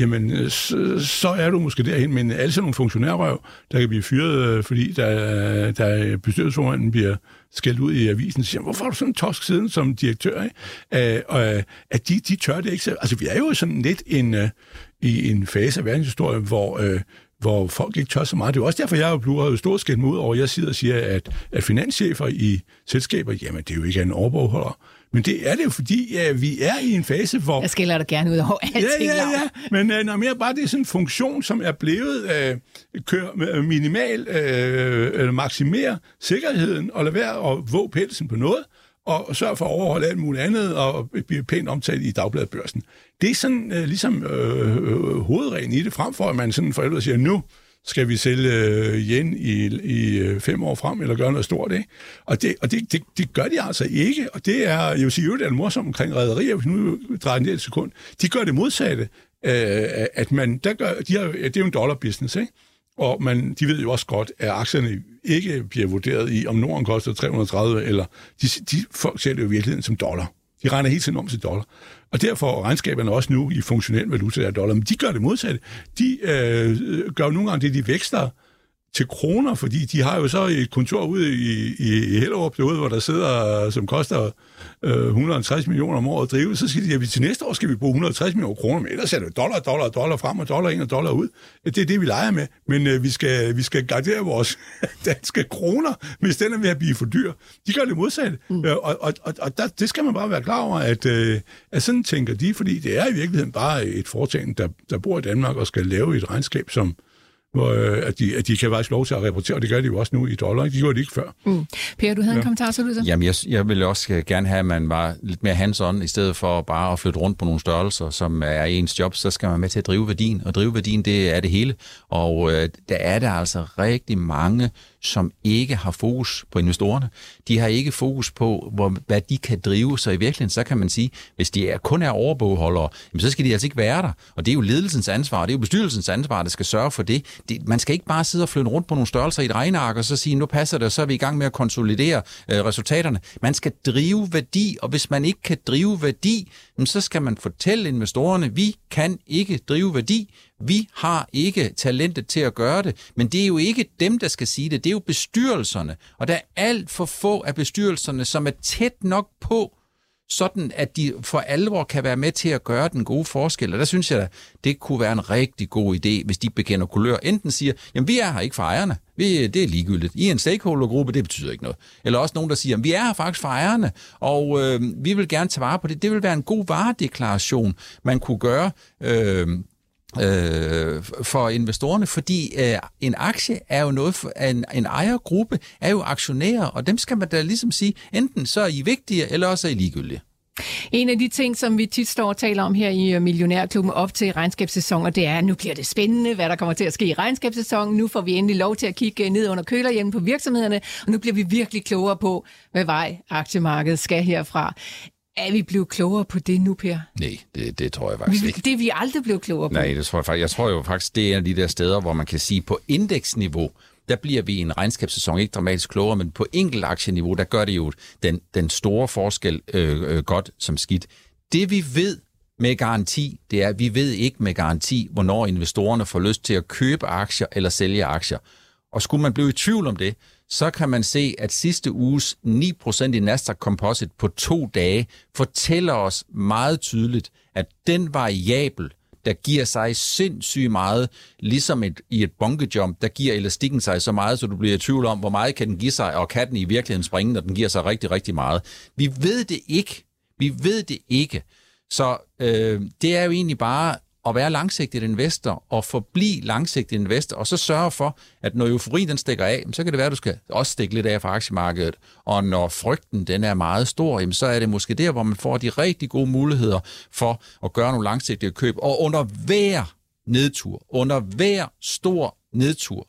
jamen, øh, så, så er du måske derhen, men alle sådan nogle funktionærrøv, der kan blive fyret, fordi der, der bestyrelsesformanden bliver skældt ud i avisen, og siger, hvorfor har du sådan en tosk siden som direktør? Ikke? Og at de, de tør det ikke. Altså, vi er jo sådan lidt en, i en fase af verdenshistorien, hvor hvor folk ikke tør så meget. Det er jo også derfor, jeg jo stort skæld mod over, jeg sidder og siger, at, at finanschefer i selskaber, jamen det er jo ikke en overbogholder. Men det er det jo, fordi ja, vi er i en fase, hvor... Jeg skiller dig gerne ud over alting, Ja, ja, ja. Men øh, når mere bare det er sådan en funktion, som er blevet øh, kør, øh, minimal, øh, eller maksimere sikkerheden, og lade være at våge pelsen på noget, og sørge for at overholde alt muligt andet, og blive pænt omtalt i dagbladbørsen. Det er sådan øh, ligesom øh, øh, hovedreglen i det, frem for at man sådan for helvede siger, nu skal vi sælge øh, yen i, i øh, fem år frem, eller gøre noget stort, ikke? Og, det, og det, det, det gør de altså ikke, og det er, jeg vil sige, det er morsomt omkring rædderier, hvis nu drejer den et sekund, de gør det modsatte, øh, at man, der gør, de har, det er jo en dollar-business, ikke? Og man, de ved jo også godt, at aktierne ikke bliver vurderet i, om Norden koster 330, eller de, de folk ser det jo i virkeligheden som dollar. De regner hele tiden om til dollar. Og derfor er regnskaberne også nu i funktionel valuta af dollar. Men de gør det modsatte. De øh, øh gør nogle gange det, de vækster til kroner, fordi de har jo så et kontor ude i, i, i Hellerup, derude, hvor der sidder, som koster øh, 150 millioner om året at drive. Så siger de, at vi til næste år skal vi bruge 160 millioner kroner, men ellers er det dollar, dollar, dollar frem og dollar ind og dollar ud. Det er det, vi leger med. Men øh, vi, skal, vi skal gardere vores (laughs) danske kroner, hvis den er ved at blive for dyr. De gør det modsatte. Mm. Og, og, og, og der, det skal man bare være klar over, at, øh, at sådan tænker de, fordi det er i virkeligheden bare et foretagende, der, der bor i Danmark og skal lave et regnskab, som hvor, øh, at, de, at de kan faktisk lov til at rapportere, og det gør de jo også nu i dollar. ikke? De gjorde det ikke før. Mm. Per, du havde ja. en kommentar, så du så? Jamen, jeg, jeg ville også gerne have, at man var lidt mere hands-on, i stedet for bare at flytte rundt på nogle størrelser, som er ens job, så skal man med til at drive værdien, og drive værdien, det er det hele. Og øh, der er der altså rigtig mange, som ikke har fokus på investorerne. De har ikke fokus på, hvor, hvad de kan drive, så i virkeligheden, så kan man sige, hvis de er, kun er overbogholdere, jamen, så skal de altså ikke være der. Og det er jo ledelsens ansvar, og det er jo bestyrelsens ansvar, der skal sørge for det. det. Man skal ikke bare sidde og flytte rundt på nogle størrelser i et regneark, og så sige, nu passer det, og så er vi i gang med at konsolidere øh, resultaterne. Man skal drive værdi, og hvis man ikke kan drive værdi, jamen, så skal man fortælle investorerne, vi kan ikke drive værdi, vi har ikke talentet til at gøre det, men det er jo ikke dem, der skal sige det, det er jo bestyrelserne. Og der er alt for få af bestyrelserne, som er tæt nok på, sådan at de for alvor kan være med til at gøre den gode forskel. Og der synes jeg, at det kunne være en rigtig god idé, hvis de bekender kulør. Enten siger, jamen vi er her ikke for ejerne, vi, det er ligegyldigt. I en stakeholdergruppe, det betyder ikke noget. Eller også nogen, der siger, vi er her faktisk for ejerne, og øh, vi vil gerne tage vare på det. Det vil være en god varedeklaration, man kunne gøre... Øh, øh, for investorerne, fordi øh, en aktie er jo noget, for, en, en ejergruppe er jo aktionærer, og dem skal man da ligesom sige, enten så er I vigtige, eller også er I ligegyldige. En af de ting, som vi tit står og taler om her i øh, Millionærklubben op til regnskabssæsonen, det er, at nu bliver det spændende, hvad der kommer til at ske i regnskabssæsonen. Nu får vi endelig lov til at kigge øh, ned under kølerhjelmen på virksomhederne, og nu bliver vi virkelig klogere på, hvad vej aktiemarkedet skal herfra. Er vi blevet klogere på det nu, Per? Nej, det, det tror jeg faktisk Vi, ikke. det er vi aldrig blevet klogere på. Nej, det tror jeg faktisk. Jeg tror jo faktisk, det er de der steder, hvor man kan sige, på indeksniveau, der bliver vi i en regnskabssæson ikke dramatisk klogere, men på enkelt aktieniveau, der gør det jo den, den store forskel øh, øh, godt som skidt. Det vi ved med garanti, det er, at vi ved ikke med garanti, hvornår investorerne får lyst til at købe aktier eller sælge aktier. Og skulle man blive i tvivl om det, så kan man se, at sidste uges 9% i Nasdaq Composite på to dage fortæller os meget tydeligt, at den variabel, der giver sig sindssygt meget, ligesom et, i et bunkejump, der giver elastikken sig så meget, så du bliver i tvivl om, hvor meget kan den give sig, og kan den i virkeligheden springe, når den giver sig rigtig, rigtig meget. Vi ved det ikke. Vi ved det ikke. Så øh, det er jo egentlig bare at være langsigtet investor og forblive langsigtet investor, og så sørge for, at når euforien den stikker af, så kan det være, at du skal også stikke lidt af fra aktiemarkedet. Og når frygten den er meget stor, så er det måske der, hvor man får de rigtig gode muligheder for at gøre nogle langsigtede køb. Og under hver nedtur, under hver stor nedtur,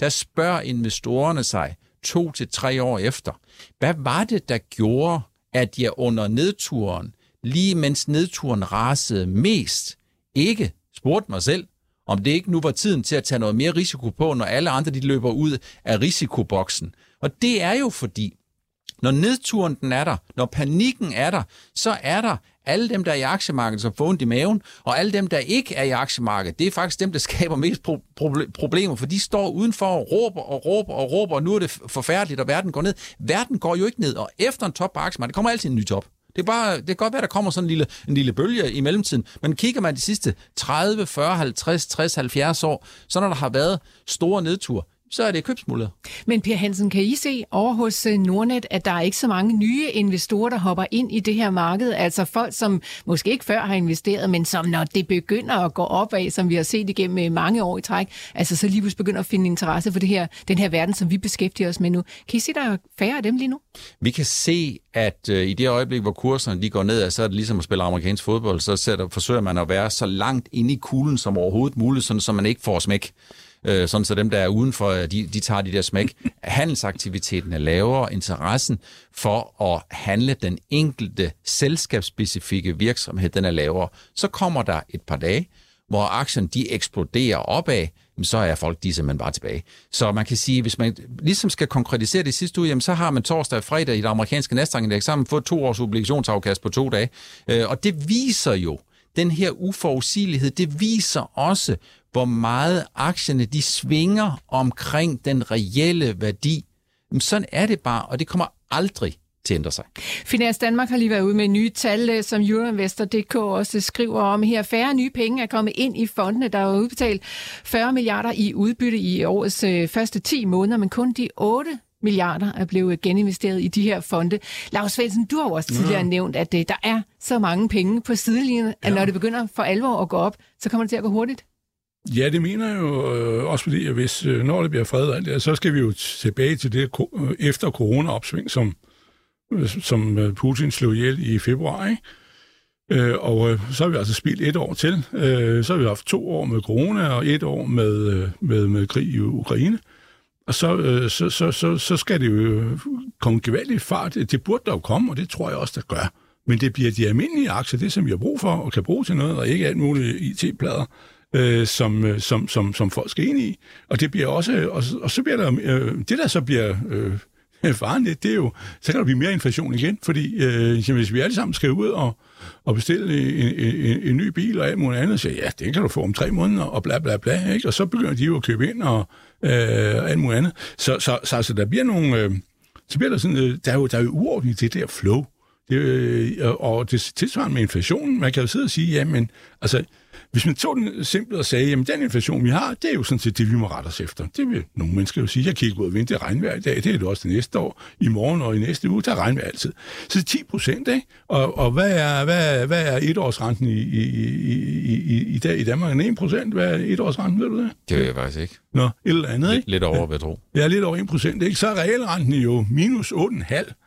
der spørger investorerne sig to til tre år efter, hvad var det, der gjorde, at jeg under nedturen, lige mens nedturen rasede mest, ikke spurgte mig selv, om det ikke nu var tiden til at tage noget mere risiko på, når alle andre de løber ud af risikoboksen. Og det er jo fordi, når nedturen den er der, når panikken er der, så er der alle dem, der er i aktiemarkedet, som får ondt i maven, og alle dem, der ikke er i aktiemarkedet, det er faktisk dem, der skaber mest pro- pro- problemer, for de står udenfor og råber og råber og råber, og nu er det forfærdeligt, og verden går ned. Verden går jo ikke ned, og efter en top på aktiemarkedet, der kommer altid en ny top. Det, er bare, det kan godt være, der kommer sådan en lille, en lille bølge i mellemtiden, men kigger man de sidste 30, 40, 50, 60, 70 år, så når der har været store nedtur, så er det købsmuligheder. Men Per Hansen, kan I se over hos øh, Nordnet, at der er ikke så mange nye investorer, der hopper ind i det her marked? Altså folk, som måske ikke før har investeret, men som når det begynder at gå opad, som vi har set igennem øh, mange år i træk, altså så lige pludselig begynder at finde interesse for det her, den her verden, som vi beskæftiger os med nu. Kan I se, der er færre af dem lige nu? Vi kan se, at øh, i det øjeblik, hvor kurserne de går ned, så er det ligesom at spille amerikansk fodbold, så sætter, forsøger man at være så langt inde i kuglen som overhovedet muligt, sådan, så man ikke får smæk. Øh, sådan så dem, der er udenfor, øh, de, de tager de der smæk. Handelsaktiviteten er lavere, interessen for at handle den enkelte selskabsspecifikke virksomhed, den er lavere. Så kommer der et par dage, hvor aktien de eksploderer opad, så er folk de simpelthen bare tilbage. Så man kan sige, hvis man ligesom skal konkretisere det sidste uge, jamen, så har man torsdag og fredag i det amerikanske Nasdaq-indeks sammen fået to års obligationsafkast på to dage. Øh, og det viser jo, den her uforudsigelighed, det viser også, hvor meget aktierne de svinger omkring den reelle værdi. Men sådan er det bare, og det kommer aldrig til at ændre sig. Finans Danmark har lige været ude med nye tal, øh, som Euroinvestor.dk også skriver om her. Færre nye penge er kommet ind i fondene, der er udbetalt 40 milliarder i udbytte i årets øh, første 10 måneder, men kun de 8 milliarder er blevet geninvesteret i de her fonde. Lars Svendsen, du har jo også tidligere ja. nævnt, at øh, der er så mange penge på sidelinjen, at ja. når det begynder for alvor at gå op, så kommer det til at gå hurtigt. Ja, det mener jeg jo øh, også fordi, at hvis, øh, når det bliver fred og alt det, så skal vi jo tilbage til det ko- øh, efter corona-opsving, som, øh, som øh, Putin slog ihjel i februar. Ikke? Øh, og øh, så har vi altså spildt et år til. Øh, så har vi haft to år med corona og et år med, øh, med, med krig i Ukraine. Og så, øh, så, så, så, så skal det jo øh, komme gevaldigt fart. Det burde der jo komme, og det tror jeg også, der gør. Men det bliver de almindelige aktier, det som vi har brug for og kan bruge til noget, og ikke alt muligt IT-plader, øh, som, øh, som, som, som folk skal ind i. Og det bliver også, og, og så bliver der, øh, det der så bliver øh, (laughs) faren lidt, det er jo, så kan der blive mere inflation igen, fordi øh, hvis vi alle sammen skal ud og, og bestille en, en, en, en ny bil og alt muligt andet, så ja, det kan du få om tre måneder, og bla bla bla, ikke? og så begynder de jo at købe ind og øh, alt muligt andet. Så, så, så altså, der bliver nogle, øh, så bliver der sådan, øh, der er jo, der er jo uorden i det der flow, det, øh, og det tilsvarende med inflationen, man kan jo sidde og sige, jamen, altså, hvis man tog den simpelt og sagde, jamen den inflation, vi har, det er jo sådan set det, vi må rette os efter. Det vil nogle mennesker jo sige. Jeg kigger ud og vinde, det er regnvejr i dag, det er det også det næste år, i morgen og i næste uge, der er regnvejr altid. Så det er 10 procent, ikke? Og, og hvad, er, hvad, er, hvad er etårsrenten i, i, i, i, i, dag i Danmark? 1 procent? Hvad er etårsrenten, ved du det? Det ved jeg faktisk ikke. Nå, et eller andet, ikke? Lidt, lidt over, hvad jeg tror. Ja, lidt over 1 procent, ikke? Så er realrenten jo minus 8,5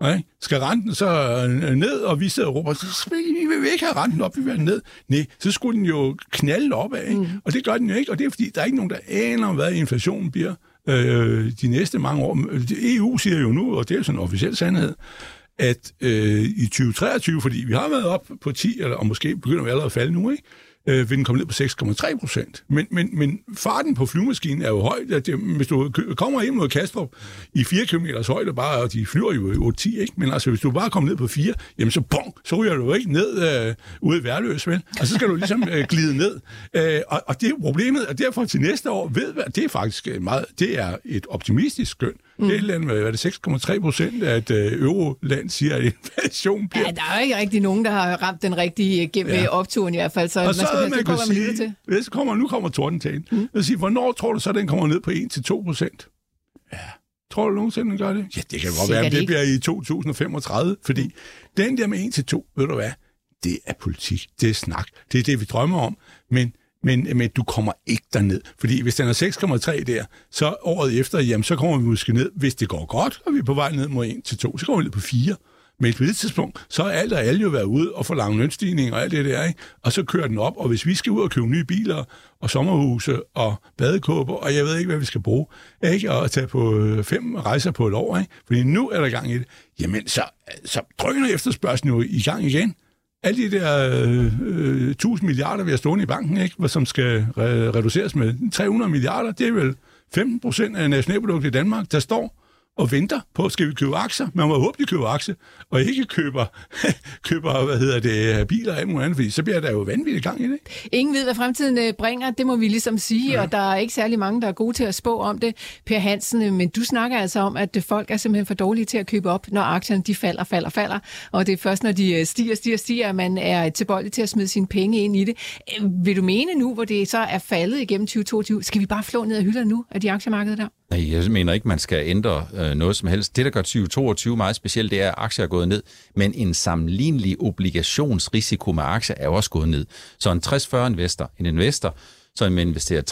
Nej? Skal renten så øh, ned, og vi sidder og råber, så vi vil ikke have renten op, vi vil have ned. Nej, så skulle den jo knalde op af, mm. og det gør den jo ikke, og det er fordi, der er ikke nogen, der aner, hvad inflationen bliver øh, de næste mange år. EU siger jo nu, og det er sådan en officiel sandhed, at øh, i 2023, fordi vi har været op på 10, eller, og måske begynder vi allerede at falde nu, ikke? Øh, vil den komme ned på 6,3 procent. Men, men, men farten på flyvemaskinen er jo høj. At det, hvis du kommer ind mod Kastrup i 4 km højde bare, og de flyver jo i 8-10, ikke? men altså hvis du bare kommer ned på 4, jamen så bong, så ryger du ikke ned øh, ude i værløs, vel? Og så skal du ligesom øh, glide ned. Øh, og, og det er problemet, og derfor til næste år, ved det er faktisk øh, meget, det er et optimistisk skøn. Mm. Det et land, hvad er det, 6,3 procent af et øh, euroland siger, at inflation bliver... Ja, der er ikke rigtig nogen, der har ramt den rigtige øh, gennem ja. opturen i hvert fald, så, og så man skal man kan sige, til. Hvis kommer, nu kommer tordentagen. Mm. Jeg siger, hvornår tror du så, den kommer ned på 1-2 procent? Ja. Tror du nogensinde, den gør det? Ja, det kan godt være, at det bliver i 2035, fordi mm. den der med 1-2, ved du hvad, det er politik, det er snak, det er det, vi drømmer om, men men, men du kommer ikke derned. Fordi hvis den er 6,3 der, så året efter, jamen, så kommer vi måske ned, hvis det går godt, og vi er på vej ned mod 1 til 2, så kommer vi ned på 4. Men på det tidspunkt, så er alt og alle jo været ude og få lang lønstigning og alt det der, ikke? og så kører den op. Og hvis vi skal ud og købe nye biler og sommerhuse og badekåber, og jeg ved ikke, hvad vi skal bruge, ikke? og tage på øh, fem rejser på et år, ikke? fordi nu er der gang i det, jamen så, så drøner efterspørgselen jo i gang igen alle de der øh, øh 1000 milliarder, vi har stående i banken, ikke, som skal re- reduceres med. 300 milliarder, det er vel 15 procent af nationalproduktet i Danmark, der står og venter på, skal vi købe aktier? Man må håbe, de køber aktier, og ikke køber, (laughs) køber hvad hedder det, biler og alt muligt andet, fordi så bliver der jo vanvittigt gang i det. Ingen ved, hvad fremtiden øh, bringer, det må vi ligesom sige, ja. og der er ikke særlig mange, der er gode til at spå om det. Per Hansen, øh, men du snakker altså om, at folk er simpelthen for dårlige til at købe op, når aktierne de falder, falder, falder, og det er først, når de øh, stiger, stiger, stiger, at man er tilbøjelig til at smide sine penge ind i det. Vil du mene nu, hvor det så er faldet igennem 2022, skal vi bare flå ned af hylderne nu af de aktiemarkeder der? Nej, jeg mener ikke, man skal ændre øh, noget som helst. Det, der gør 2022 meget specielt, det er, at aktier er gået ned, men en sammenlignelig obligationsrisiko med aktier er også gået ned. Så en 60-40 investor, en investor, som investerer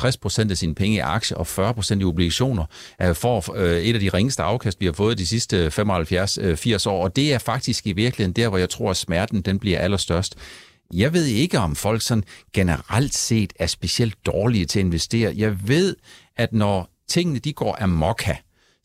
60% af sine penge i aktier og 40% i obligationer, er for øh, et af de ringeste afkast, vi har fået de sidste 75-80 øh, år, og det er faktisk i virkeligheden der, hvor jeg tror, at smerten den bliver allerstørst. Jeg ved ikke, om folk sådan generelt set er specielt dårlige til at investere. Jeg ved, at når tingene de går amok her,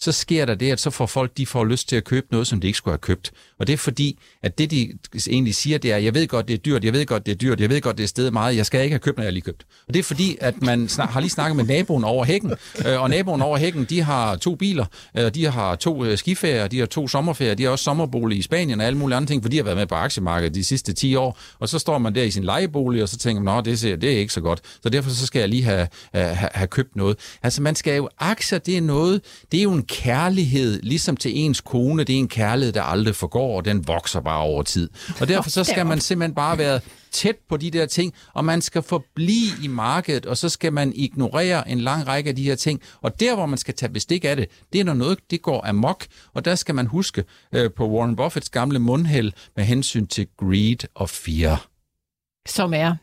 så sker der det, at så får folk de får lyst til at købe noget, som de ikke skulle have købt. Og det er fordi, at det de egentlig siger, det er, jeg ved godt, det er dyrt, jeg ved godt, det er dyrt, jeg ved godt, det er stedet meget, jeg skal ikke have købt, når jeg lige købt. Og det er fordi, at man snak, har lige snakket med naboen over hækken, øh, og naboen over hækken, de har to biler, øh, de har to øh, skiferier, de har to sommerferier, de har også sommerbolig i Spanien og alle mulige andre ting, for de har været med på aktiemarkedet de sidste 10 år, og så står man der i sin lejebolig, og så tænker man, det, ser, det er ikke så godt, så derfor så skal jeg lige have, øh, have, have købt noget. Altså man skal jo, aktier, det er noget, det er jo en kærlighed, ligesom til ens kone, det er en kærlighed, der aldrig forgår, og den vokser bare over tid. Og derfor så skal man simpelthen bare være tæt på de der ting, og man skal forblive i markedet, og så skal man ignorere en lang række af de her ting. Og der, hvor man skal tage bestik af det, det er når noget det går amok, og der skal man huske øh, på Warren Buffetts gamle mundhæld med hensyn til greed og fear. Som er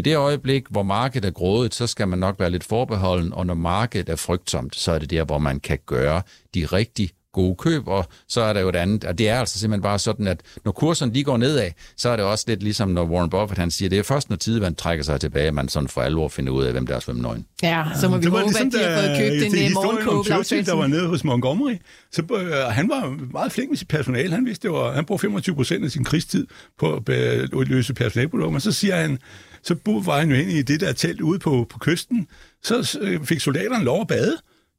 i det øjeblik, hvor markedet er grådet, så skal man nok være lidt forbeholden, og når markedet er frygtsomt, så er det der, hvor man kan gøre de rigtig gode køb, og så er der jo et andet, og det er altså simpelthen bare sådan, at når kurserne lige går nedad, så er det også lidt ligesom, når Warren Buffett han siger, det er først, når tidevand trækker sig tilbage, man sådan for alvor finder ud af, hvem der er svømmenøgen. Ja, så må vi håbe, ligesom, at de har fået købt en morgenkåb. Det der var nede hos Montgomery, så øh, han var meget flink med sit personale. Han vidste, det var, han brugte 25 procent af sin krigstid på at løse personalprodukter, men så siger han, så var han jo ind i det der telt ude på, på kysten, så øh, fik soldaterne lov at bade,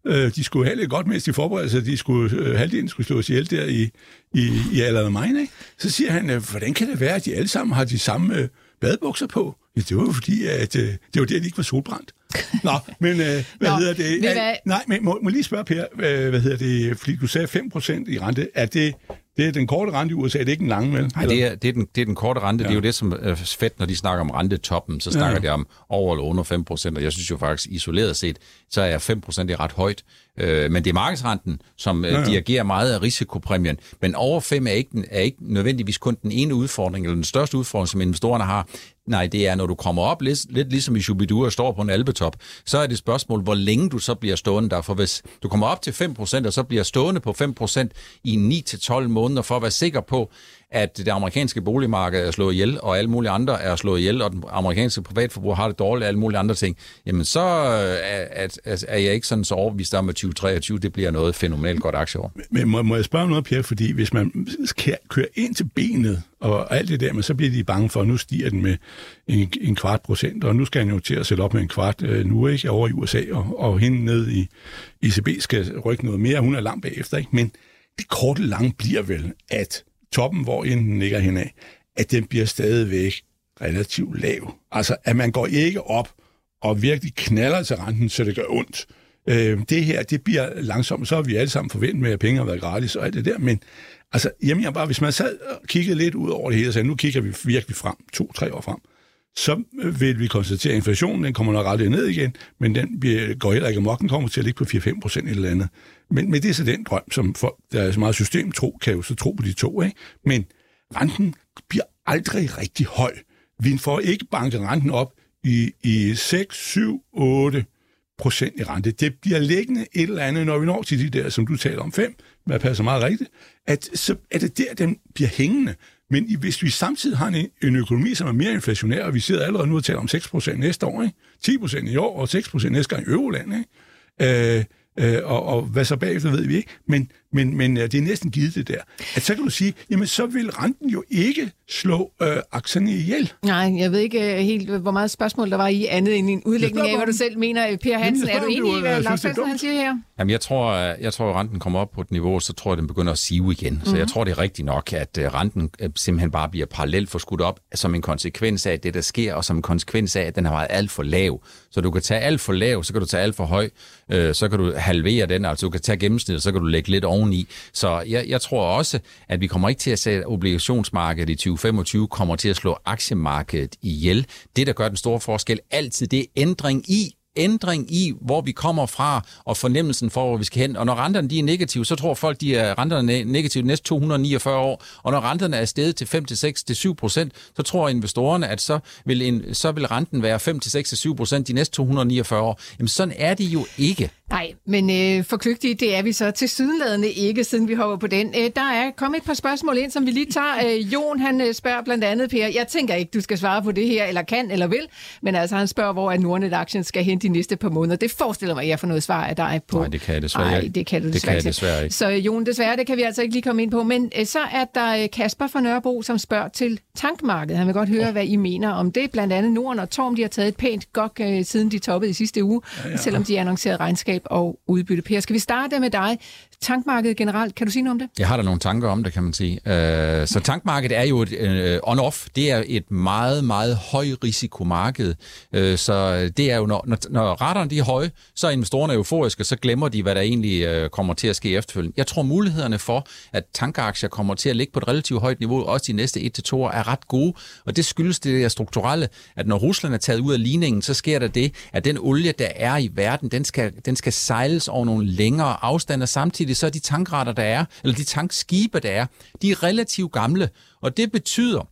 Øh, de skulle have lidt godt, mens de forberedte sig. De skulle, øh, halvdelen skulle slås ihjel der i, i, i Alamein. Så siger han, øh, hvordan kan det være, at de alle sammen har de samme øh, badebukser på? Ja, det var jo fordi, at øh, det var der, de ikke var solbrændt. (laughs) Nå, men øh, hvad Nå, hedder det? Er, nej, men må, må lige spørge, Per, hvad, hvad hedder det? Fordi du sagde 5% i rente. Er det, det er den korte rente i USA, det er ikke en lange, vel? Nej, det er, det, er den, det er den korte rente. Ja. Det er jo det, som er fedt, når de snakker om rentetoppen, så snakker ja. de om over eller under 5 procent, og jeg synes jo faktisk isoleret set, så er 5 procent ret højt. Øh, men det er markedsrenten, som øh, ja, ja. dirigerer meget af risikopræmien. Men over 5 er ikke, er ikke nødvendigvis kun den ene udfordring, eller den største udfordring, som investorerne har. Nej, det er, når du kommer op lidt, lidt ligesom i Shubidu og står på en alpetop, så er det et spørgsmål, hvor længe du så bliver stående der. For hvis du kommer op til 5%, og så bliver stående på 5% i 9-12 måneder, for at være sikker på, at det amerikanske boligmarked er slået ihjel, og alle mulige andre er slået ihjel, og den amerikanske privatforbruger har det dårligt, og alle mulige andre ting, jamen så øh, er, er, er jeg ikke sådan så overbevist om, at 2023 det bliver noget fænomenalt godt aktieår. Men må, må jeg spørge noget, Pierre, fordi hvis man kører ind til benet, og alt det der, men så bliver de bange for, at nu stiger den med en, en kvart procent, og nu skal han jo til at sætte op med en kvart øh, nu, ikke, over i USA, og, og hende ned i ECB skal rykke noget mere, hun er langt bagefter, ikke? men det korte lange bliver vel, at toppen, hvor den ligger henad, at den bliver stadigvæk relativt lav. Altså, at man går ikke op og virkelig knaller til renten, så det gør ondt. Øh, det her, det bliver langsomt, så er vi alle sammen forventet med, at penge har været gratis og alt det der, men altså, jamen, jeg bare, hvis man sad og kiggede lidt ud over det hele, og sagde, nu kigger vi virkelig frem, to-tre år frem, så øh, vil vi konstatere, at inflationen den kommer nok aldrig ned igen, men den bliver, går heller ikke amok, den kommer til at ligge på 4-5 procent eller andet. Men, men det er så den drøm, som folk, der er så meget systemtro, kan jo så tro på de to. Ikke? Men renten bliver aldrig rigtig høj. Vi får ikke banket renten op i, i 6, 7, 8 procent i rente. Det bliver liggende et eller andet, når vi når til de der, som du taler om, 5, hvad passer meget rigtigt, at så er det der, den bliver hængende. Men hvis vi samtidig har en, en økonomi, som er mere inflationær, og vi sidder allerede nu og taler om 6% næste år, ikke? 10% i år og 6% næste gang i Euroland, ikke? Øh, øh, og, og hvad så bagefter ved vi ikke. Men men, men øh, det er næsten givet det der. At så kan du sige, jamen så vil renten jo ikke slå øh, aktierne ihjel. Nej, jeg ved ikke uh, helt, hvor meget spørgsmål der var i andet end en udlægning af, hvad du selv mener. Per Hansen, er du enig i, hvad Lars Hansen han siger her? Jamen, jeg tror, jeg tror, at renten kommer op på et niveau, så tror jeg, den begynder at sive igen. Mm-hmm. Så jeg mhm. tror, det er rigtigt nok, at renten simpelthen bare bliver parallelt forskudt op, som en konsekvens af det, der sker, og som en konsekvens af, at den har været alt for lav. Så du kan tage alt for lav, så kan du tage alt for høj, uh, så kan du halvere den, altså du kan tage gennemsnittet, så kan du lægge lidt oveni. Så jeg, jeg tror også, at vi kommer ikke til at se, at obligationsmarkedet i 2025 kommer til at slå aktiemarkedet ihjel. Det, der gør den store forskel altid, det er ændring i, ændring i, hvor vi kommer fra, og fornemmelsen for, hvor vi skal hen. Og når renterne de er negative, så tror folk, de er renterne negative de næste 249 år. Og når renterne er steget til 5 til 6 til 7 procent, så tror investorerne, at så vil, en, så vil renten være 5 til 6 til 7 procent de næste 249 år. Jamen sådan er det jo ikke. Nej, men øh, for kløgtige, det er vi så til sydenladende ikke, siden vi hopper på den. Æ, øh, der er kommet et par spørgsmål ind, som vi lige tager. Æ, øh, Jon, han øh, spørger blandt andet, Per, jeg tænker ikke, du skal svare på det her, eller kan, eller vil, men altså han spørger, hvor er Nordnet-aktien skal hen de næste par måneder. Det forestiller mig, at jeg får noget svar af dig på. Nej, det kan jeg desværre Nej, det kan du desværre, det kan jeg desværre ikke. Så Jon, desværre, det kan vi altså ikke lige komme ind på. Men øh, så er der Kasper fra Nørrebro, som spørger til tankmarkedet. Han vil godt høre, oh. hvad I mener om det. Blandt andet Norden og Torm, de har taget et pænt gok, øh, siden de toppede i sidste uge, ja, ja. selvom de annoncerede regnskab og udbytte udbytte. Per, skal vi starte med dig? Tankmarkedet generelt, kan du sige noget om det? Jeg har da nogle tanker om det, kan man sige. Øh, så tankmarkedet er jo et øh, on-off. Det er et meget, meget høj risikomarked. Øh, så det er jo, når, når raterne de er høje, så er investorerne euforiske, så glemmer de, hvad der egentlig kommer til at ske efterfølgende. Jeg tror, mulighederne for, at tankaktier kommer til at ligge på et relativt højt niveau, også de næste 1-2 år, er ret gode. Og det skyldes det der strukturelle, at når Rusland er taget ud af ligningen, så sker der det, at den olie, der er i verden, den skal, den skal sejles over nogle længere afstande, samtidig så er de tankretter, der er, eller de tankskibe, der er, de er relativt gamle, og det betyder,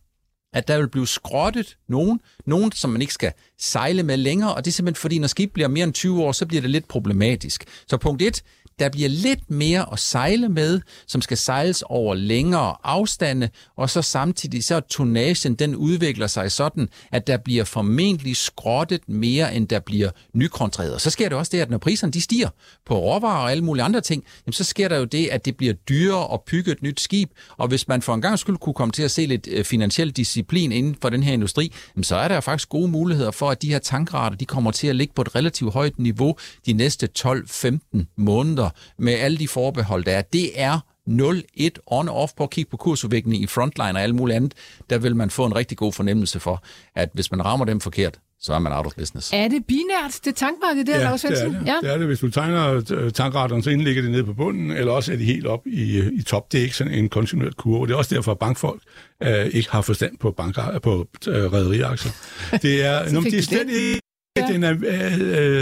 at der vil blive skrottet nogen, nogen, som man ikke skal sejle med længere, og det er simpelthen fordi, når skib bliver mere end 20 år, så bliver det lidt problematisk. Så punkt 1, der bliver lidt mere at sejle med, som skal sejles over længere afstande, og så samtidig så tonagen, den udvikler sig sådan, at der bliver formentlig skrottet mere, end der bliver nykontraheret. Så sker det også det, at når priserne de stiger på råvarer og alle mulige andre ting, jamen så sker der jo det, at det bliver dyrere at bygge et nyt skib, og hvis man for en gang skulle kunne komme til at se lidt øh, finansiel disciplin inden for den her industri, jamen så er der faktisk gode muligheder for, at de her tankrater, de kommer til at ligge på et relativt højt niveau de næste 12-15 måneder, med alle de forbehold, der er. Det er 0-1 on-off på at kigge på kursudviklingen i frontline og alt muligt andet, der vil man få en rigtig god fornemmelse for, at hvis man rammer dem forkert, så er man out of business. Er det binært, det tankmarked, der, ja, Lars det er det. Ja, det er det. Hvis du tegner øh, tankraterne, så indligger det nede på bunden, eller også er de helt op i, øh, i top. Det er ikke sådan en kontinueret kurve. Det er også derfor, at bankfolk uh, ikke har forstand på, banker, på uh, rædderiaktier. Det er, (laughs) det er slet ikke Ja. Den er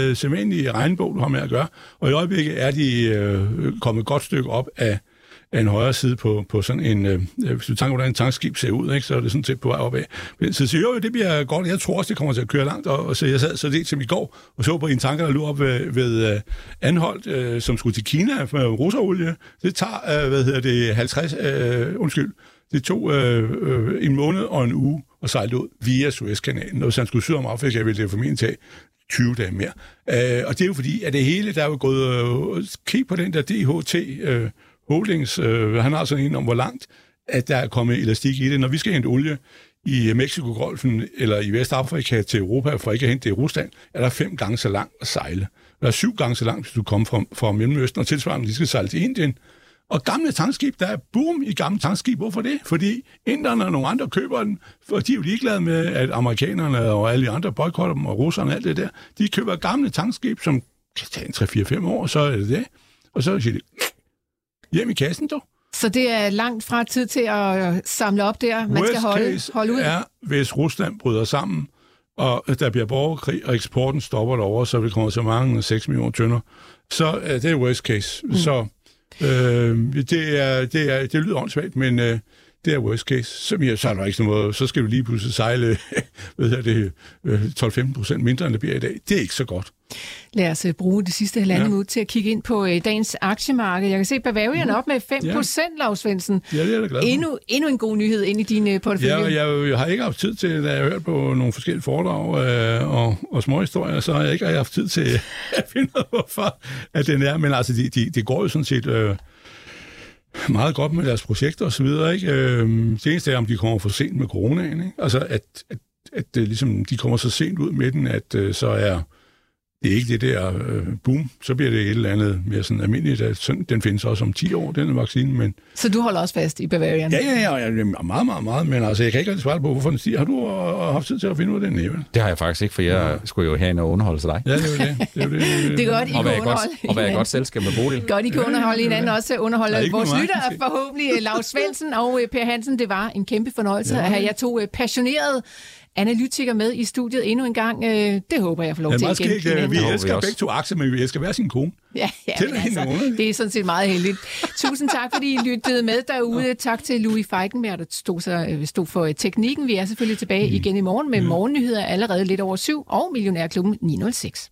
øh, sædvanlig regnbog, du har med at gøre. Og i øjeblikket er de øh, kommet et godt stykke op af, af en højre side på, på sådan en... Øh, øh hvis du tænker, hvordan en tankskib ser ud, ikke, så er det sådan set på vej opad. Så siger jo, det bliver godt. Jeg tror også, det kommer til at køre langt. Og, og så jeg sad så det som i går og så på en tanker, der lå op ved, ved øh, uh, Anholdt, øh, som skulle til Kina med russerolie. Det tager, øh, hvad hedder det, 50... Øh, undskyld. Det tog øh, øh, en måned og en uge og sejle ud via Suezkanalen. Og hvis han skulle syd om Afrika, ville det formentlig tage 20 dage mere. Øh, og det er jo fordi, at det hele, der er jo gået... Øh, kig på den der DHT øh, Holdings, Øh, han har sådan en om, hvor langt at der er kommet elastik i det. Når vi skal hente olie i øh, Mexico-golfen eller i Vestafrika til Europa, for ikke at hente det i Rusland, er der fem gange så langt at sejle. Der er syv gange så langt, hvis du kommer fra, fra Mellemøsten, og tilsvarende, de skal sejle til Indien, og gamle tankskib, der er boom i gamle tankskib. Hvorfor det? Fordi inderne og nogle andre køber den, for de er jo ligeglade med, at amerikanerne og alle de andre boykotter dem, og russerne og alt det der. De køber gamle tankskib, som kan tage 3-4-5 år, så er det det. Og så siger de, hjem i kassen, du. Så det er langt fra tid til at samle op der. Man Worst skal holde, holde ud. er, hvis Rusland bryder sammen, og der bliver borgerkrig, og eksporten stopper derovre, så vi kommer til mange 6 millioner tønder. Så er det worst case. Mm. Så Øh, det, er, det, er, det lyder åndssvagt, men øh, det er worst case. Så, ja, så er der ikke noget, så skal vi lige pludselig sejle (laughs) hvad det, 12-15 øh, procent mindre, end det bliver i dag. Det er ikke så godt. Lad os øh, bruge det sidste halvandet ja. minut til at kigge ind på øh, dagens aktiemarked. Jeg kan se Bavarian mm. op med 5 ja. procent, Lars Svendsen. Ja, det er jeg glad endnu, endnu en god nyhed ind i din øh, portefølje. Ja, jeg, jeg har ikke haft tid til, da jeg har hørt på nogle forskellige foredrag øh, og, og små historier, så har jeg ikke haft tid til (laughs) at finde ud af, hvorfor at den er. Men altså, det de, de går jo sådan set... Øh, meget godt med deres projekter osv. Ikke? Øhm, det eneste er, om de kommer for sent med coronaen. Ikke? Altså, at, at, at, at ligesom, de kommer så sent ud med den, at øh, så er det er ikke det der øh, boom, så bliver det et eller andet mere sådan almindeligt, at sådan, den findes også om 10 år, den vaccine, men... Så du holder også fast i Bavarian? Ja, ja, ja, ja meget, meget, meget, men altså, jeg kan ikke rigtig svare på, hvorfor den stiger. Har du øh, haft tid til at finde ud af den, Eva? Det har jeg faktisk ikke, for jeg ja. skulle jo have en underholde til dig. Ja, det er jo det. Det er, jo det, det, det er godt, I og kan være godt, og være godt selskab med Bodil. Godt, I kan underholde hinanden også underholde Der er ikke vores lyttere forhåbentlig. Lars Svendsen og øh, Per Hansen, det var en kæmpe fornøjelse ja. at have jer to øh, passionerede analytikere med i studiet endnu en gang. Øh, Det håber jeg får lov er til igen. skægt. øh, Vi elsker begge to aktier, men vi elsker hver sin kone. Ja, ja er helt altså, det er sådan set meget heldigt. Tusind tak, fordi I lyttede med derude. Tak til Louis Feigenberg, der stod, så, øh, stod for teknikken. Vi er selvfølgelig tilbage Mm. igen i morgen med morgennyheder allerede lidt over syv og Millionærklubben 906.